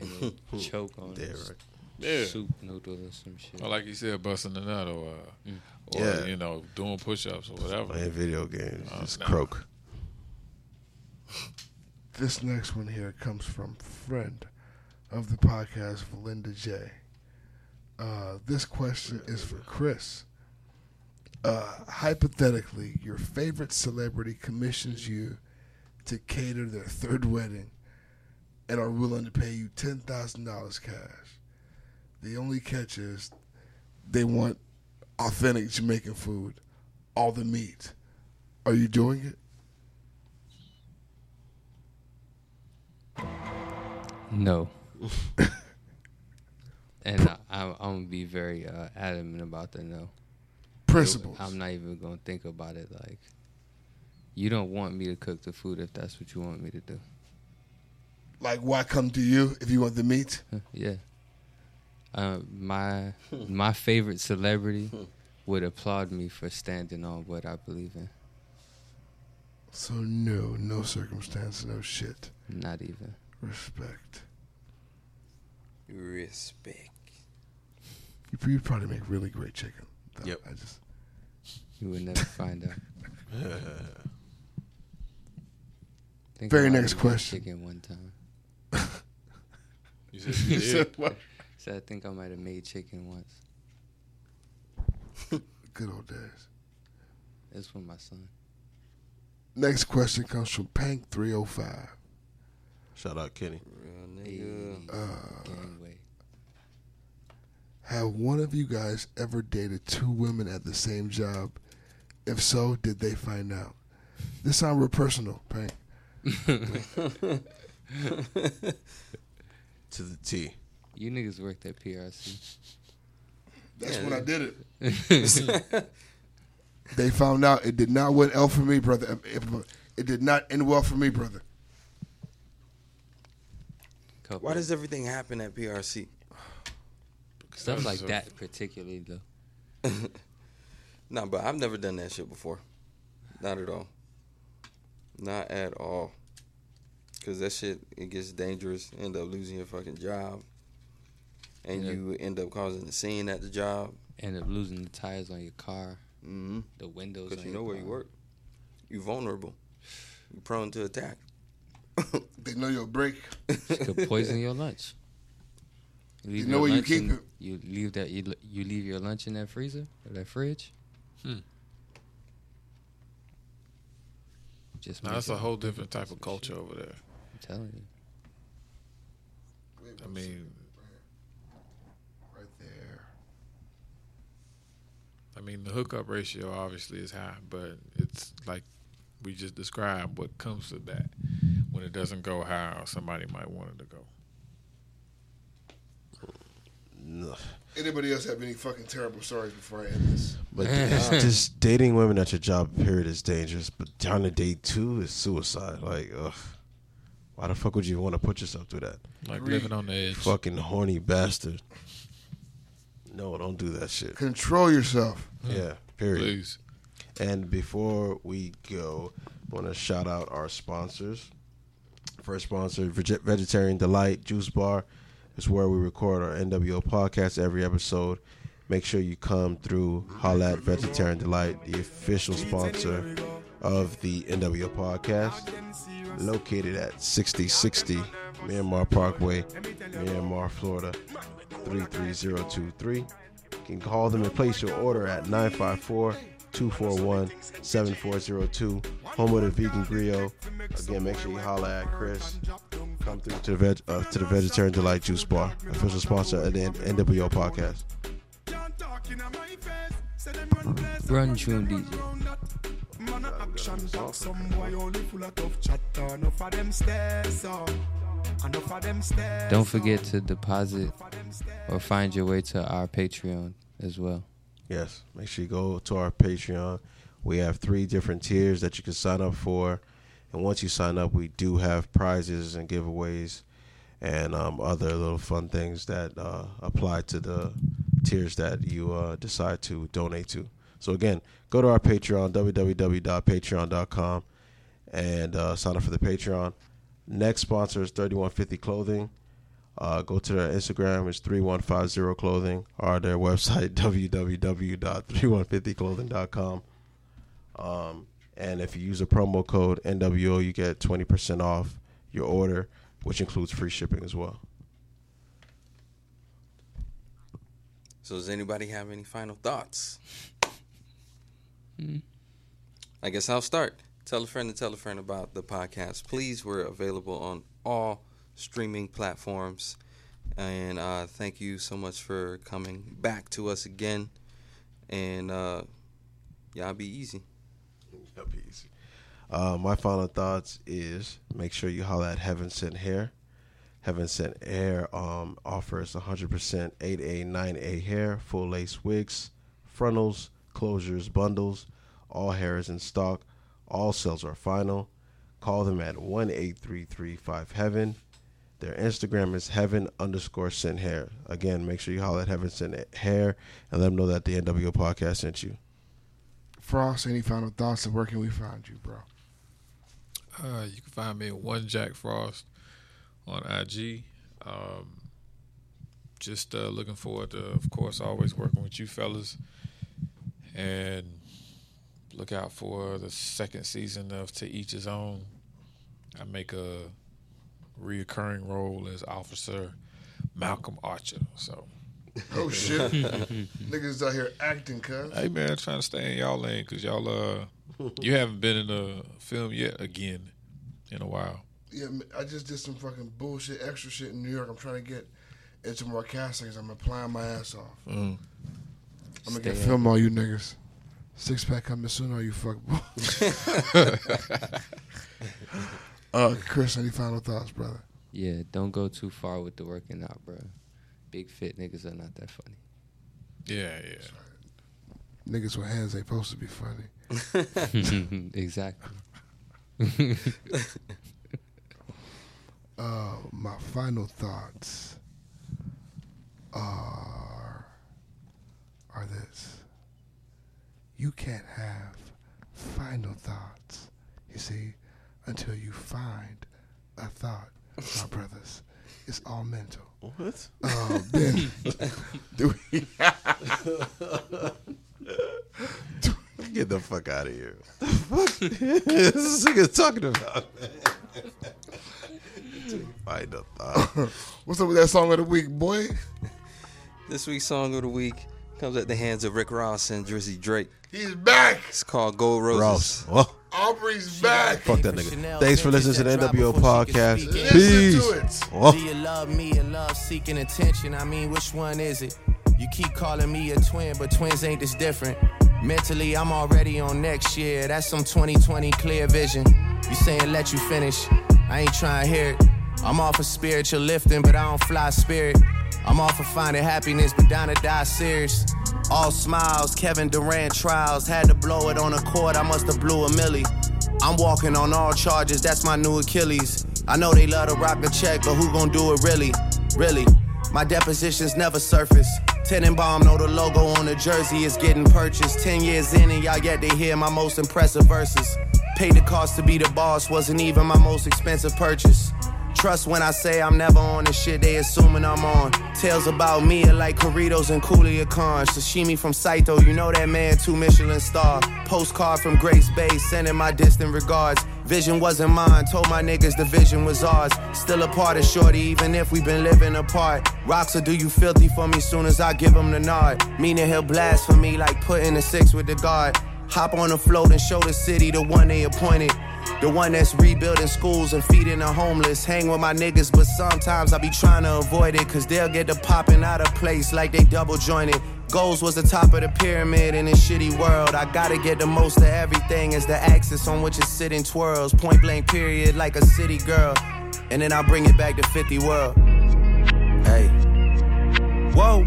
And choke on Day it. of Yeah. soup noodle or some shit. Or like you said, busting a nut, or uh, or Yeah. you know, doing push-ups or whatever. Playing video games. Oh, Just no. croak. This next one here comes from friend of the podcast, Valinda J. Uh, this question is for Chris. Uh, hypothetically, your favorite celebrity commissions you to cater their third wedding and are willing to pay you $10,000 cash. The only catch is they want authentic Jamaican food, all the meat. Are you doing it? No. and I, I'm, I'm gonna be very uh, adamant about the no. Principles. I'm not even gonna think about it. Like, you don't want me to cook the food if that's what you want me to do. Like, why come to you if you want the meat? Yeah. Uh, my my favorite celebrity would applaud me for standing on what I believe in. So, no, no circumstance, no shit. Not even. Respect. Respect. You, you probably make really great chicken. though. Yep. I just. You would never find out. Think Very next question. Chicken one time. You said you You said what? So I think I might have made chicken once. Good old days. It's for my son. Next question comes from Pank305. Shout out Kenny. Uh, Gangway. have one of you guys ever dated two women at the same job? If so, did they find out? This sounds real personal, Pank. To the T. You niggas worked at PRC. That's Yeah. when I did it. they found out it did not went L for me, brother. It, it did not end well for me, brother. Why does everything happen at PRC? Stuff like So- that, particularly though. No, but I've never done that shit before. Not at all. Not at all. Cause that shit it gets dangerous. End up losing your fucking job, and Yeah. you end up causing a scene at the job. End up losing the tires on your car, Mm-hmm. the windows. Cause you know where you work. You're vulnerable. You prone to attack. They know your break. Could poison your lunch. You leave know your where you lunch keep in- it. You leave that. You, you leave your lunch in that freezer or that fridge. Hmm. Just Now that's a whole different type of culture over there. I'm telling you. I mean, Right there. I mean the hookup ratio obviously is high, but it's like we just described what comes to that when it doesn't go how somebody might want it to go. No. Anybody else have any fucking terrible stories before I end this? But it's uh, just dating women at your job period is dangerous. But trying to date two is suicide. Like, ugh. Why the fuck would you want to put yourself through that? Like living on the edge. Fucking horny bastard. No, don't do that shit. Control yourself. Yeah, period. Please. And before we go, I want to shout out our sponsors. First sponsor, Veg- Vegetarian Delight Juice Bar, is where we record our NWO podcast every episode. Make sure you come through, holla at Vegetarian Delight, the official sponsor of the NWO podcast, located at 6060 Miramar Parkway, Miramar, Florida 33023. You can call them and place your order at 954 241 7402. Home of the Vegan Griot. Again, make sure you holla at Chris. Come through to the, veg, uh, to the Vegetarian Delight Juice Bar, official sponsor of the N- NWO podcast. Run tune DJ. Don't forget to deposit or find your way to our Patreon as well. Yes, make sure you go to our Patreon. We have three different tiers that you can sign up for. And once you sign up, we do have prizes and giveaways and um, other little fun things that uh, apply to the tiers that you uh, decide to donate to. So, again, go to our Patreon, www.patreon.com, and uh, sign up for the Patreon. Next sponsor is 3150 Clothing. Uh, go to their Instagram, it's 3150 Clothing, or their website, www.3150clothing.com. Um, and if you use a promo code NWO, you get 20% off your order, which includes free shipping as well. So does anybody have any final thoughts? Hmm. I guess I'll start. Tell a friend to tell a friend about the podcast. Please, we're available on all streaming platforms. And uh, thank you so much for coming back to us again. And uh, y'all be easy. Y'all be easy. Uh, my final thoughts is make sure you holler at Heaven Sent Hair. Heaven Sent Hair um, offers 100% 8A, 9A hair, full lace wigs, frontals, closures, bundles. All hair is in stock. All sales are final. Call them at 1 8335 Heaven. Their Instagram is heaven underscore sent hair. Again, make sure you holler at Heaven Sent Hair and let them know that the NWO podcast sent you. Frost, any final thoughts of where can we find you, bro? Uh, you can find me at one Jack Frost on IG. Um, just uh, looking forward to, of course, always working with you fellas, and look out for the second season of To Each His Own. I make a reoccurring role as Officer Malcolm Archer. So. Oh shit! Niggas out here acting, cuz. Hey man, trying to stay in y'all lane because y'all uh, you haven't been in a film yet again in a while. Yeah, I just did some fucking bullshit, extra shit in New York. I'm trying to get into more castings. I'm applying my ass off. Mm. I'm gonna Stay get film all you niggas. Six pack coming soon, all you fuck Uh, Chris, any final thoughts, brother? Yeah, don't go too far with the working out, bro. Big fit niggas are not that funny. Yeah, yeah. Niggas with hands ain't supposed to be funny. exactly. uh, my final thoughts are are this. You can't have final thoughts, you see, until you find a thought, my brothers. It's all mental. What? Uh, ben, do we? Get the fuck out of here. What the fuck is this nigga talking about? Find a thought. What's up with that song of the week, boy? This week's song of the week comes at the hands of Rick Ross and Drizzy Drake. He's back. It's called Gold Roses. Ross. Well, Aubrey's back. fuck that nigga. Thanks for listening to the NWO podcast. Peace. to Do you love me or love seeking attention? I mean, which one is it? You keep calling me a twin, but twins ain't this different. Mentally, I'm already on next year. That's some 2020 clear vision. You saying let you finish? I ain't trying to hear it. I'm all for spiritual lifting, but I don't fly spirit. I'm all for finding happiness, but down to die serious. All smiles, Kevin Durant trials. Had to blow it on a court, I must have blew a millie. I'm walking on all charges, that's my new Achilles. I know they love to rock the check, but who gon' do it really? Really? My depositions never surface. Tenenbaum know the logo on the jersey is getting purchased. Ten years in and y'all yet to hear my most impressive verses. Paid the cost to be the boss, wasn't even my most expensive purchase. Trust when I say I'm never on the shit they assuming I'm on. Tales about me are like Corritos and Coolia Khan. Sashimi from Saito, you know that man, two Michelin star. Postcard from Grace Bay, sending my distant regards. Vision wasn't mine, told my niggas the vision was ours. Still a part of Shorty, even if we been living apart. Rocks will do you filthy for me soon as I give him the nod. Meaning he'll blaspheme like putting a six with the guard. Hop on the float and show the city the one they appointed. The one that's rebuilding schools and feeding the homeless. Hang with my niggas, but sometimes I be trying to avoid it. Cause they'll get to popping out of place like they double jointed. Goals was the top of the pyramid in this shitty world. I gotta get the most of everything as the axis on which it's sitting twirls. Point blank period like a city girl. And then I bring it back to 50 world. Hey. Whoa.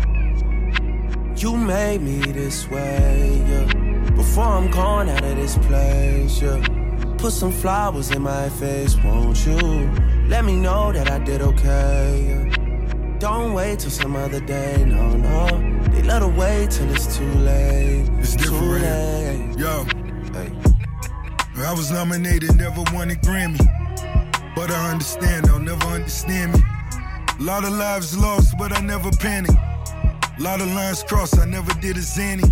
You made me this way, yeah. Before I'm gone out of this place, yeah. Put some flowers in my face, won't you? Let me know that I did okay. yeah. Don't wait till some other day, no, no. They let her wait till it's too late. It's too different. late. Yo, Hey. I was nominated, never won a Grammy. But I understand, they'll never understand me. A lot of lives lost, but I never panicked. A lot of lines crossed, I never did a zany.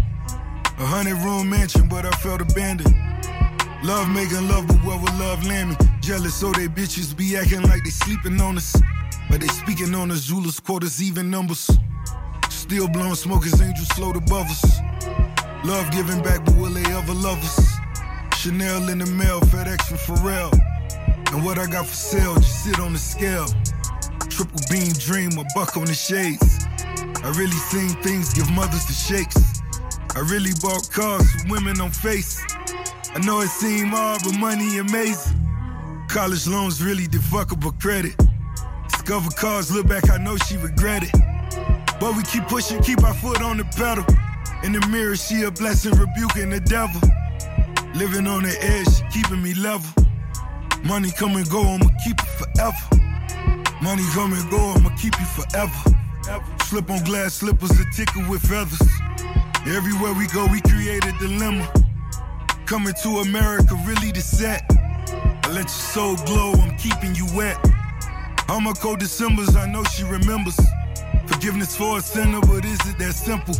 A hundred room mansion, but I felt abandoned. Love making love, but where will love land? Jealous, so they bitches be acting like they sleeping on us. But they speaking on us, Zula's quarters, even numbers. Still blowing smoke as angels float above us. Love giving back, but will they ever love us? Chanel in the mail, FedEx from Pharrell. And what I got for sale, just sit on the scale. Triple beam dream, a buck on the shades. I really seen things give mothers the shakes. I really bought cars with women on face. I know it seem hard, but money amazing. College loans really defuckable credit. Discover cars, look back, I know she regret it. But we keep pushing, keep our foot on the pedal. In the mirror, she a blessing, rebuking the devil. Living on the edge, keeping me level. Money come and go, I'ma keep it forever. Money come and go, I'ma keep you forever. Slip on glass slippers, that tickle with feathers. Everywhere we go, we create a dilemma. Coming to America, really the set. I let your soul glow, I'm keeping you wet. All my cold Decembers, I know she remembers. Forgiveness for a sinner, but is it that simple?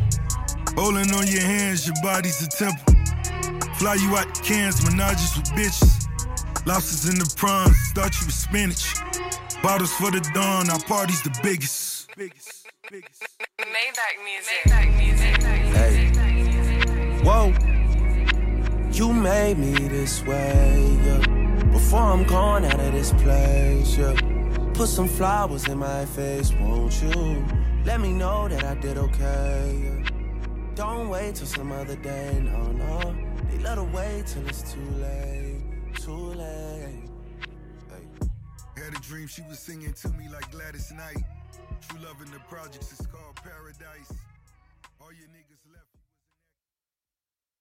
Holding on your hands, your body's a temple. Fly you out to Cairns, menages with bitches. Lobsters in the prawns, start you with spinach. Bottles for the dawn, our party's the biggest, biggest. Maybach music. Maybach music. Hey. Whoa. You made me this way, yeah. Before I'm gone out of this place, yeah. Put some flowers in my face, won't you? Let me know that I did okay, yeah. Don't wait till some other day, no, no. They let her wait till it's too late, too late. Had a dream she was singing to me like Gladys Knight. True love in the projects is called paradise.